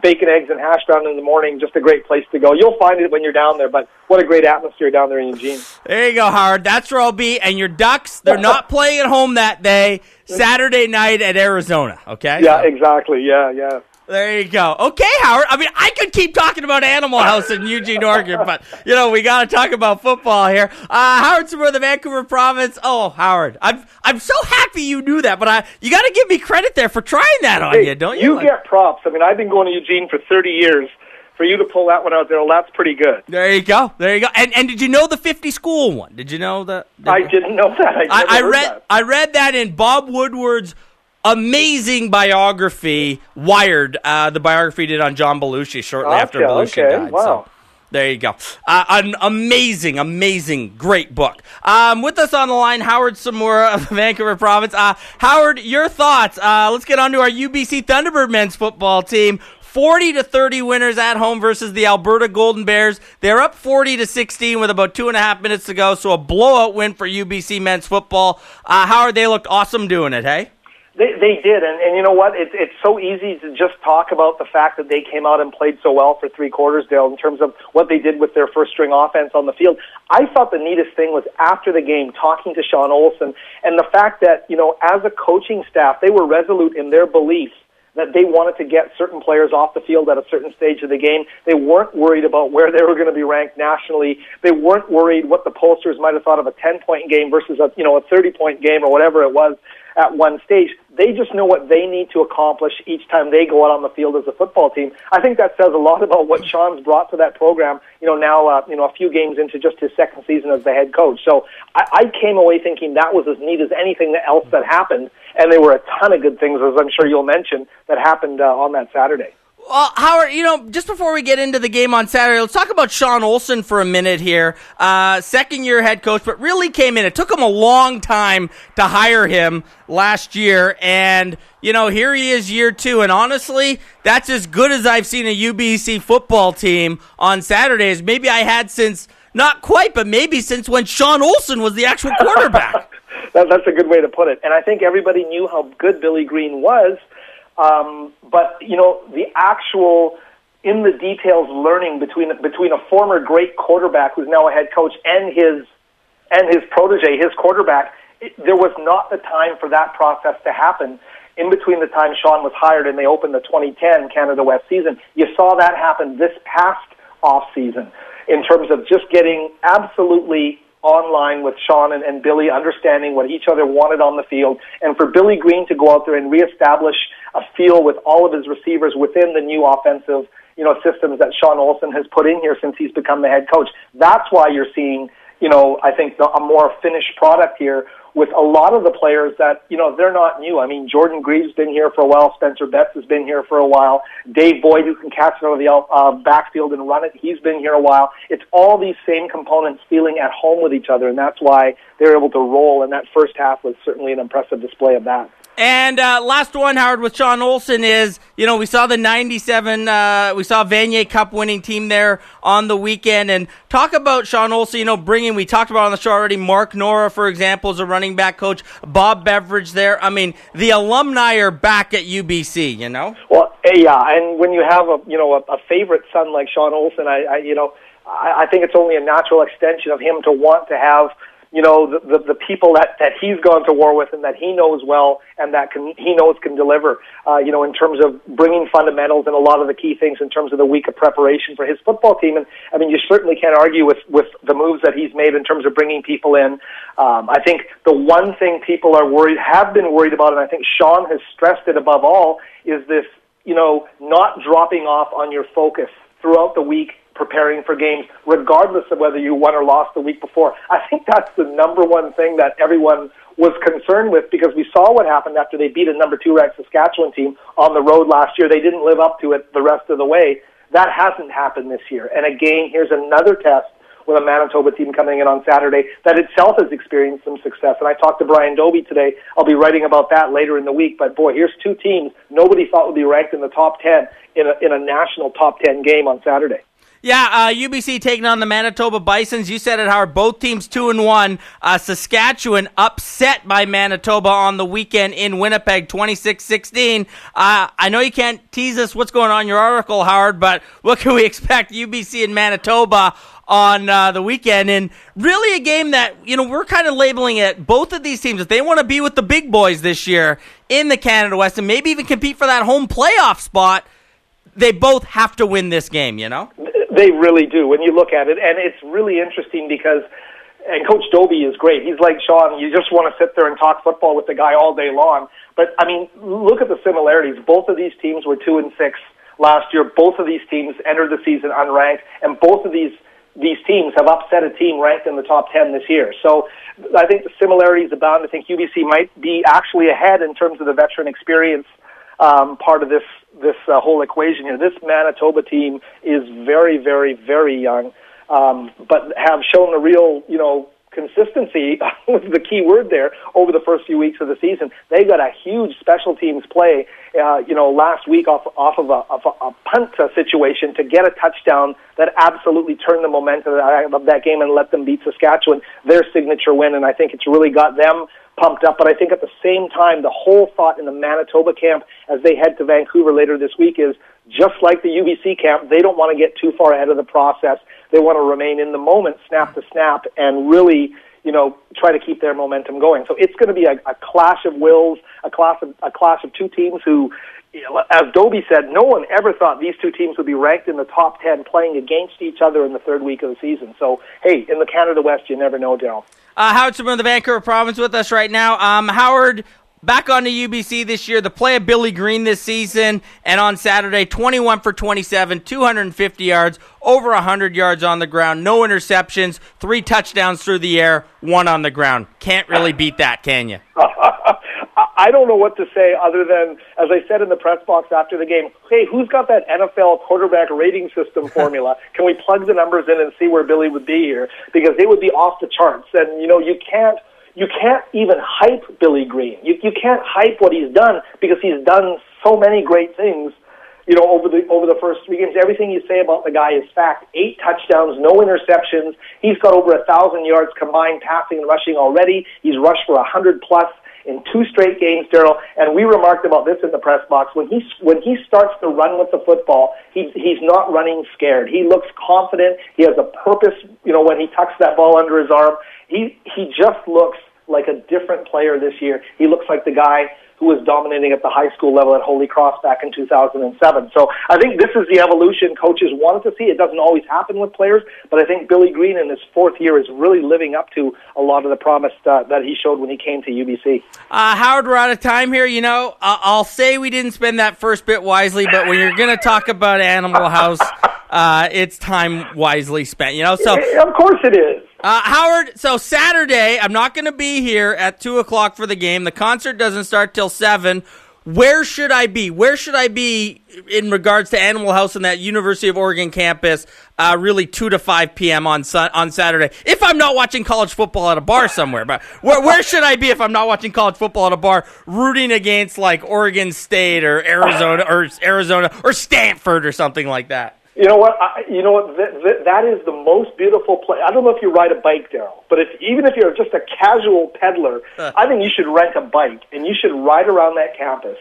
bacon, eggs, and hash brown in the morning. Just a great place to go. You'll find it when you're down there. But what a great atmosphere down there in Eugene. There you go, Howard. That's where I'll be. And your Ducks, they're *laughs* not playing at home that day. Saturday night at Arizona. Okay. Yeah, exactly. Yeah, yeah. There you go. Okay, Howard. I mean, I could keep talking about Animal House in Eugene, Oregon, but you know we got to talk about football here. Uh, Howard Tsumura, the Vancouver Province. Oh, Howard, I'm I'm so happy you knew that, but I you got to give me credit there for trying that on Hey, you, don't you? You get props. I mean, I've been going to Eugene for 30 years. For you to pull that one out there, well, that's pretty good. There you go. There you go. And and did you know the 50 school one? Did you know that? I didn't know that. I, I, I read that. I read that in Bob Woodward's amazing biography, Wired. Uh, the biography he did on John Belushi shortly after Belushi okay, died. wow. So there you go. Uh, an amazing, amazing, great book. Um, with us on the line, Howard Tsumura of the *laughs* Vancouver Province. Uh, Howard, your thoughts? Uh, let's get on to our UBC Thunderbird men's football team. 40 to 30 winners at home versus the Alberta Golden Bears. They're up 40 to 16 with about two and a half minutes to go. So a blowout win for UBC men's football. Uh, Howard, they looked awesome doing it, hey? They, they did, and, and you know what? It's it's so easy to just talk about the fact that they came out and played so well for three quarters, Dale, in terms of what they did with their first string offense on the field. I thought the neatest thing was after the game, talking to Sean Olson, and the fact that you know, as a coaching staff, they were resolute in their beliefs that they wanted to get certain players off the field at a certain stage of the game. They weren't worried about where they were going to be ranked nationally. They weren't worried what the pollsters might have thought of a 10 point game versus a, you know, a 30 point game or whatever it was. At one stage. They just know what they need to accomplish each time they go out on the field as a football team. I think that says a lot *laughs* about what Sean's brought to that program. You know, now uh, you know a few games into just his second season as the head coach. So I, I came away thinking that was as neat as anything else that happened, and there were a ton of good things, as I'm sure you'll mention, that happened uh, on that Saturday. Well, Howard, you know, just before we get into the game on Saturday, let's talk about Sean Olson for a minute here. Uh, second year head coach, but really came in. It took him a long time to hire him last year. And, you know, here he is year two. And honestly, that's as good as I've seen a UBC football team on Saturdays. Maybe I had since, not quite, but maybe since when Sean Olson was the actual quarterback. *laughs* that, that's a good way to put it. And I think everybody knew how good Billy Green was. Um, but you know, the actual in the details learning between between a former great quarterback who's now a head coach and his and his protege, his quarterback, it, there was not the time for that process to happen. In between the time Sean was hired and they opened the 2010 Canada West season, you saw that happen this past off season in terms of just getting absolutely online with Sean and, and Billy, understanding what each other wanted on the field, and for Billy Green to go out there and reestablish a feel with all of his receivers within the new offensive, you know, systems that Sean Olson has put in here since he's become the head coach. That's why you're seeing, you know, I think the, a more finished product here with a lot of the players that, you know, they're not new. I mean, Jordan Greaves been here for a while. Spencer Betts has been here for a while. Dave Boyd, who can catch it of the uh, backfield and run it, he's been here a while. It's all these same components feeling at home with each other, and that's why they're able to roll. And that first half was certainly an impressive display of that. And uh, last one, Howard, with Sean Olson is, you know, we saw the 97, uh, we saw Vanier Cup winning team there on the weekend. And talk about Sean Olson, you know, bringing, we talked about on the show already, Mark Nohra, for example, is a running back coach, Bob Beveridge there. I mean, the alumni are back at UBC, you know? Well, yeah, and when you have a, you know, a, a favorite son like Sean Olson, I, I you know, I, I think it's only a natural extension of him to want to have – you know the, the the people that that he's gone to war with and that he knows well and that can he knows can deliver uh, you know in terms of bringing fundamentals and a lot of the key things in terms of the week of preparation for his football team. And I mean you certainly can't argue with with the moves that he's made in terms of bringing people in. Um, I think the one thing people are worried have been worried about and I think Sean has stressed it above all is this you know not dropping off on your focus throughout the week preparing for games, regardless of whether you won or lost the week before. I think that's the number one thing that everyone was concerned with because we saw what happened after they beat a number two ranked Saskatchewan team on the road last year. They didn't live up to it the rest of the way. That hasn't happened this year. And again, here's another test with a Manitoba team coming in on Saturday that itself has experienced some success. And I talked to Brian Dobie today. I'll be writing about that later in the week. But boy, here's two teams nobody thought would be ranked in the top 10 in a, in a national top 10 game on Saturday. Yeah, uh, UBC taking on the Manitoba Bisons. You said it, Howard. Both teams two and one. Uh, Saskatchewan upset by Manitoba on the weekend in Winnipeg, 26-16. Uh, I know you can't tease us what's going on in your article, Howard, but what can we expect UBC and Manitoba on uh, the weekend? And really a game that, you know, we're kind of labeling it, both of these teams, if they want to be with the big boys this year in the Canada West and maybe even compete for that home playoff spot, they both have to win this game, you know? They really do when you look at it, and it's really interesting because. And Coach Dobie is great. He's like Sean. You just want to sit there and talk football with the guy all day long. But I mean, look at the similarities. Both of these teams were two and six last year. Both of these teams entered the season unranked, and both of these these teams have upset a team ranked in the top 10 this year. So I think the similarities abound. I think UBC might be actually ahead in terms of the veteran experience um, part of this this uh, whole equation here. This Manitoba team is very, very, very young, um, but have shown a real, you know, consistency *laughs* was the key word there over the first few weeks of the season. They got a huge special teams play, uh, you know, last week off off of a, of a, a punt situation to get a touchdown that absolutely turned the momentum of that game and let them beat Saskatchewan, their signature win. And I think it's really got them pumped up. But I think at the same time, the whole thought in the Manitoba camp as they head to Vancouver later this week is just like the UBC camp, they don't want to get too far ahead of the process. They want to remain in the moment, snap to snap, and really, you know, try to keep their momentum going. So it's going to be a, a clash of wills, a clash of a clash of two teams who, as Dobie said, no one ever thought these two teams would be ranked in the top ten, playing against each other in the third week of the season. So hey, in the Canada West, you never know, Daryl. Uh, Howard from the Vancouver province with us right now. Um, Howard, Back on the UBC this year, the play of Billy Green this season, and on Saturday, 21 for 27, 250 yards, over 100 yards on the ground, no interceptions, three touchdowns through the air, one on the ground. Can't really beat that, can you? *laughs* I don't know what to say other than, as I said in the press box after the game, hey, who's got that NFL quarterback rating system formula? *laughs* Can we plug the numbers in and see where Billy would be here? Because it would be off the charts. And, you know, you can't you can't even hype Billy Green. You you can't hype what he's done because he's done so many great things. You know, over the over the first three games, everything you say about the guy is fact. Eight touchdowns, no interceptions. He's got over a thousand yards combined passing and rushing already. He's rushed for a hundred plus in two straight games, Daryl. And we remarked about this in the press box. When he when he starts to run with the football, he he's not running scared. He looks confident. He has a purpose. You know, when he tucks that ball under his arm, he he just looks like a different player this year. He looks like the guy who was dominating at the high school level at Holy Cross back in 2007. So I think this is the evolution coaches wanted to see. It doesn't always happen with players, but I think Billy Green in his fourth year is really living up to a lot of the promise uh, that he showed when he came to UBC. Uh, Howard, we're out of time here. You know, uh, I'll say we didn't spend that first bit wisely, but when you're going to talk about Animal House, uh, it's time wisely spent. You know, so of course it is. Uh, Howard, so Saturday, I'm not going to be here at 2 o'clock for the game. The concert doesn't start till 7. Where should I be? Where should I be in regards to Animal House and that University of Oregon campus, uh, really 2 to 5 p.m. on su- on Saturday? If I'm not watching college football at a bar somewhere. But where, where should I be if I'm not watching college football at a bar rooting against like Oregon State or Arizona or Arizona or Stanford or something like that? You know what? I, you know what? Th- th- that is the most beautiful place. I don't know if you ride a bike, Daryl, but if even if you're just a casual peddler, I think you should rent a bike and you should ride around that campus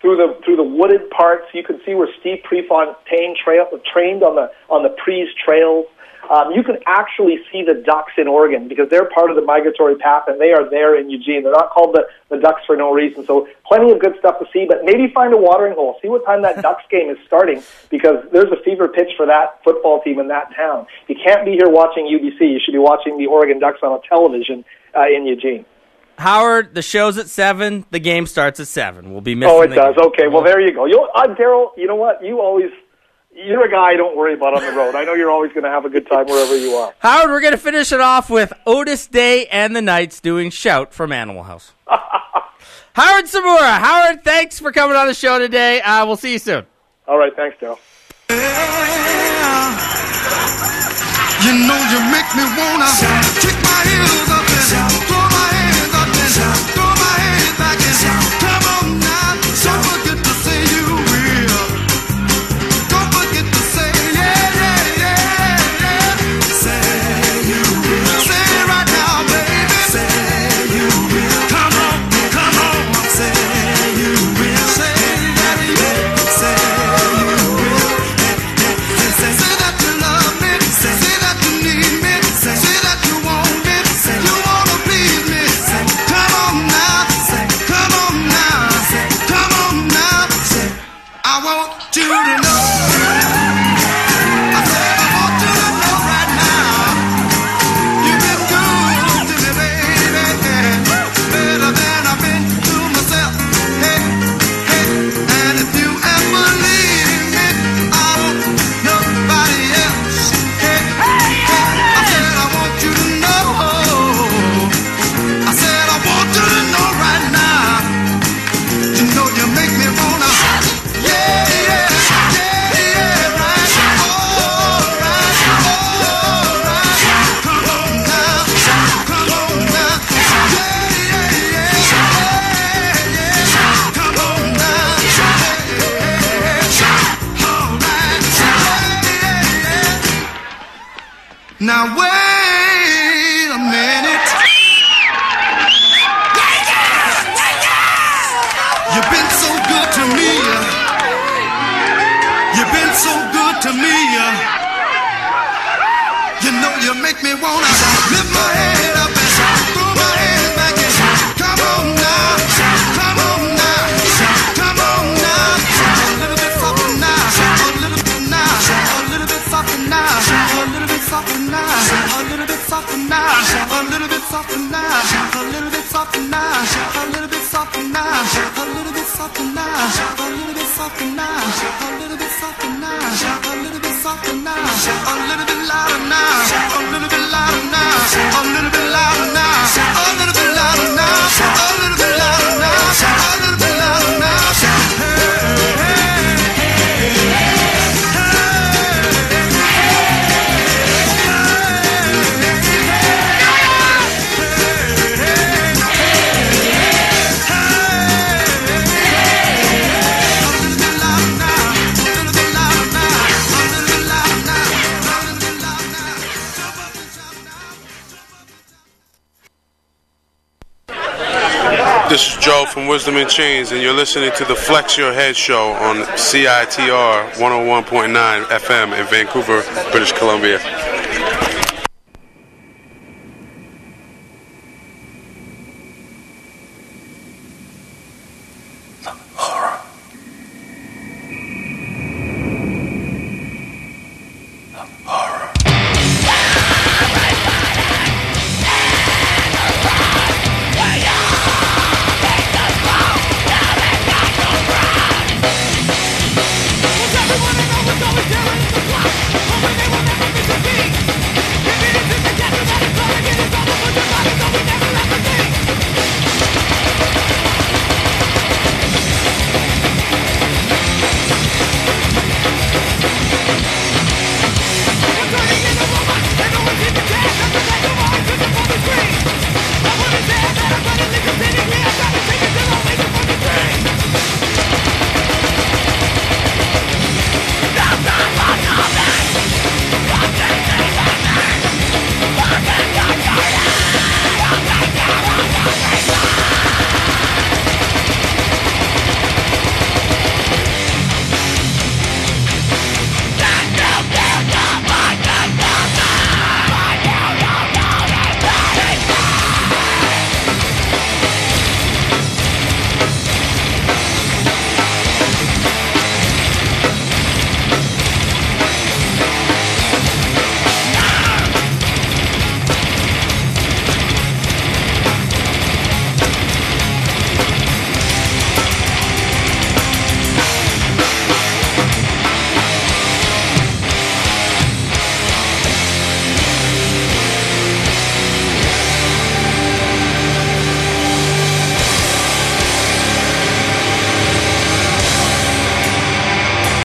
through the through the wooded parts. You can see where Steve Prefontaine trail, trained on the on the Pre's trails. Um, you can actually see the ducks in Oregon because they're part of the migratory path and they are there in Eugene. They're not called the, the ducks for no reason. So plenty of good stuff to see, but maybe find a watering hole. See what time that *laughs* ducks game is starting because there's a fever pitch for that football team in that town. You can't be here watching UBC. You should be watching the Oregon Ducks on a television uh, in Eugene. Howard, the show's at seven. The game starts at seven. We'll be missing. Oh, it does. game. Okay, well there you go. You, uh, Daryl. You know what? You always you're a guy I don't worry about on the road. I know you're always going to have a good time wherever you are. *laughs* Howard, we're going to finish it off with Otis Day and the Knights doing "Shout" from Animal House. *laughs* Howard Tsumura. Howard, thanks for coming on the show today. Uh, we'll see you soon. All right, thanks, Daryl. You know you make me wanna kick my heels Now wait softer now, a little bit softer now, a little bit softer now, a little bit softer. now, a little bit softer now, a little bit softer now, a little bit softer now, a little bit softer now, a little bit louder now, a little bit louder now, a little bit louder now, a little bit louder now, from Wisdom in Chains, and you're listening to the Flex Your Head Show on CITR 101.9 FM in Vancouver, British Columbia.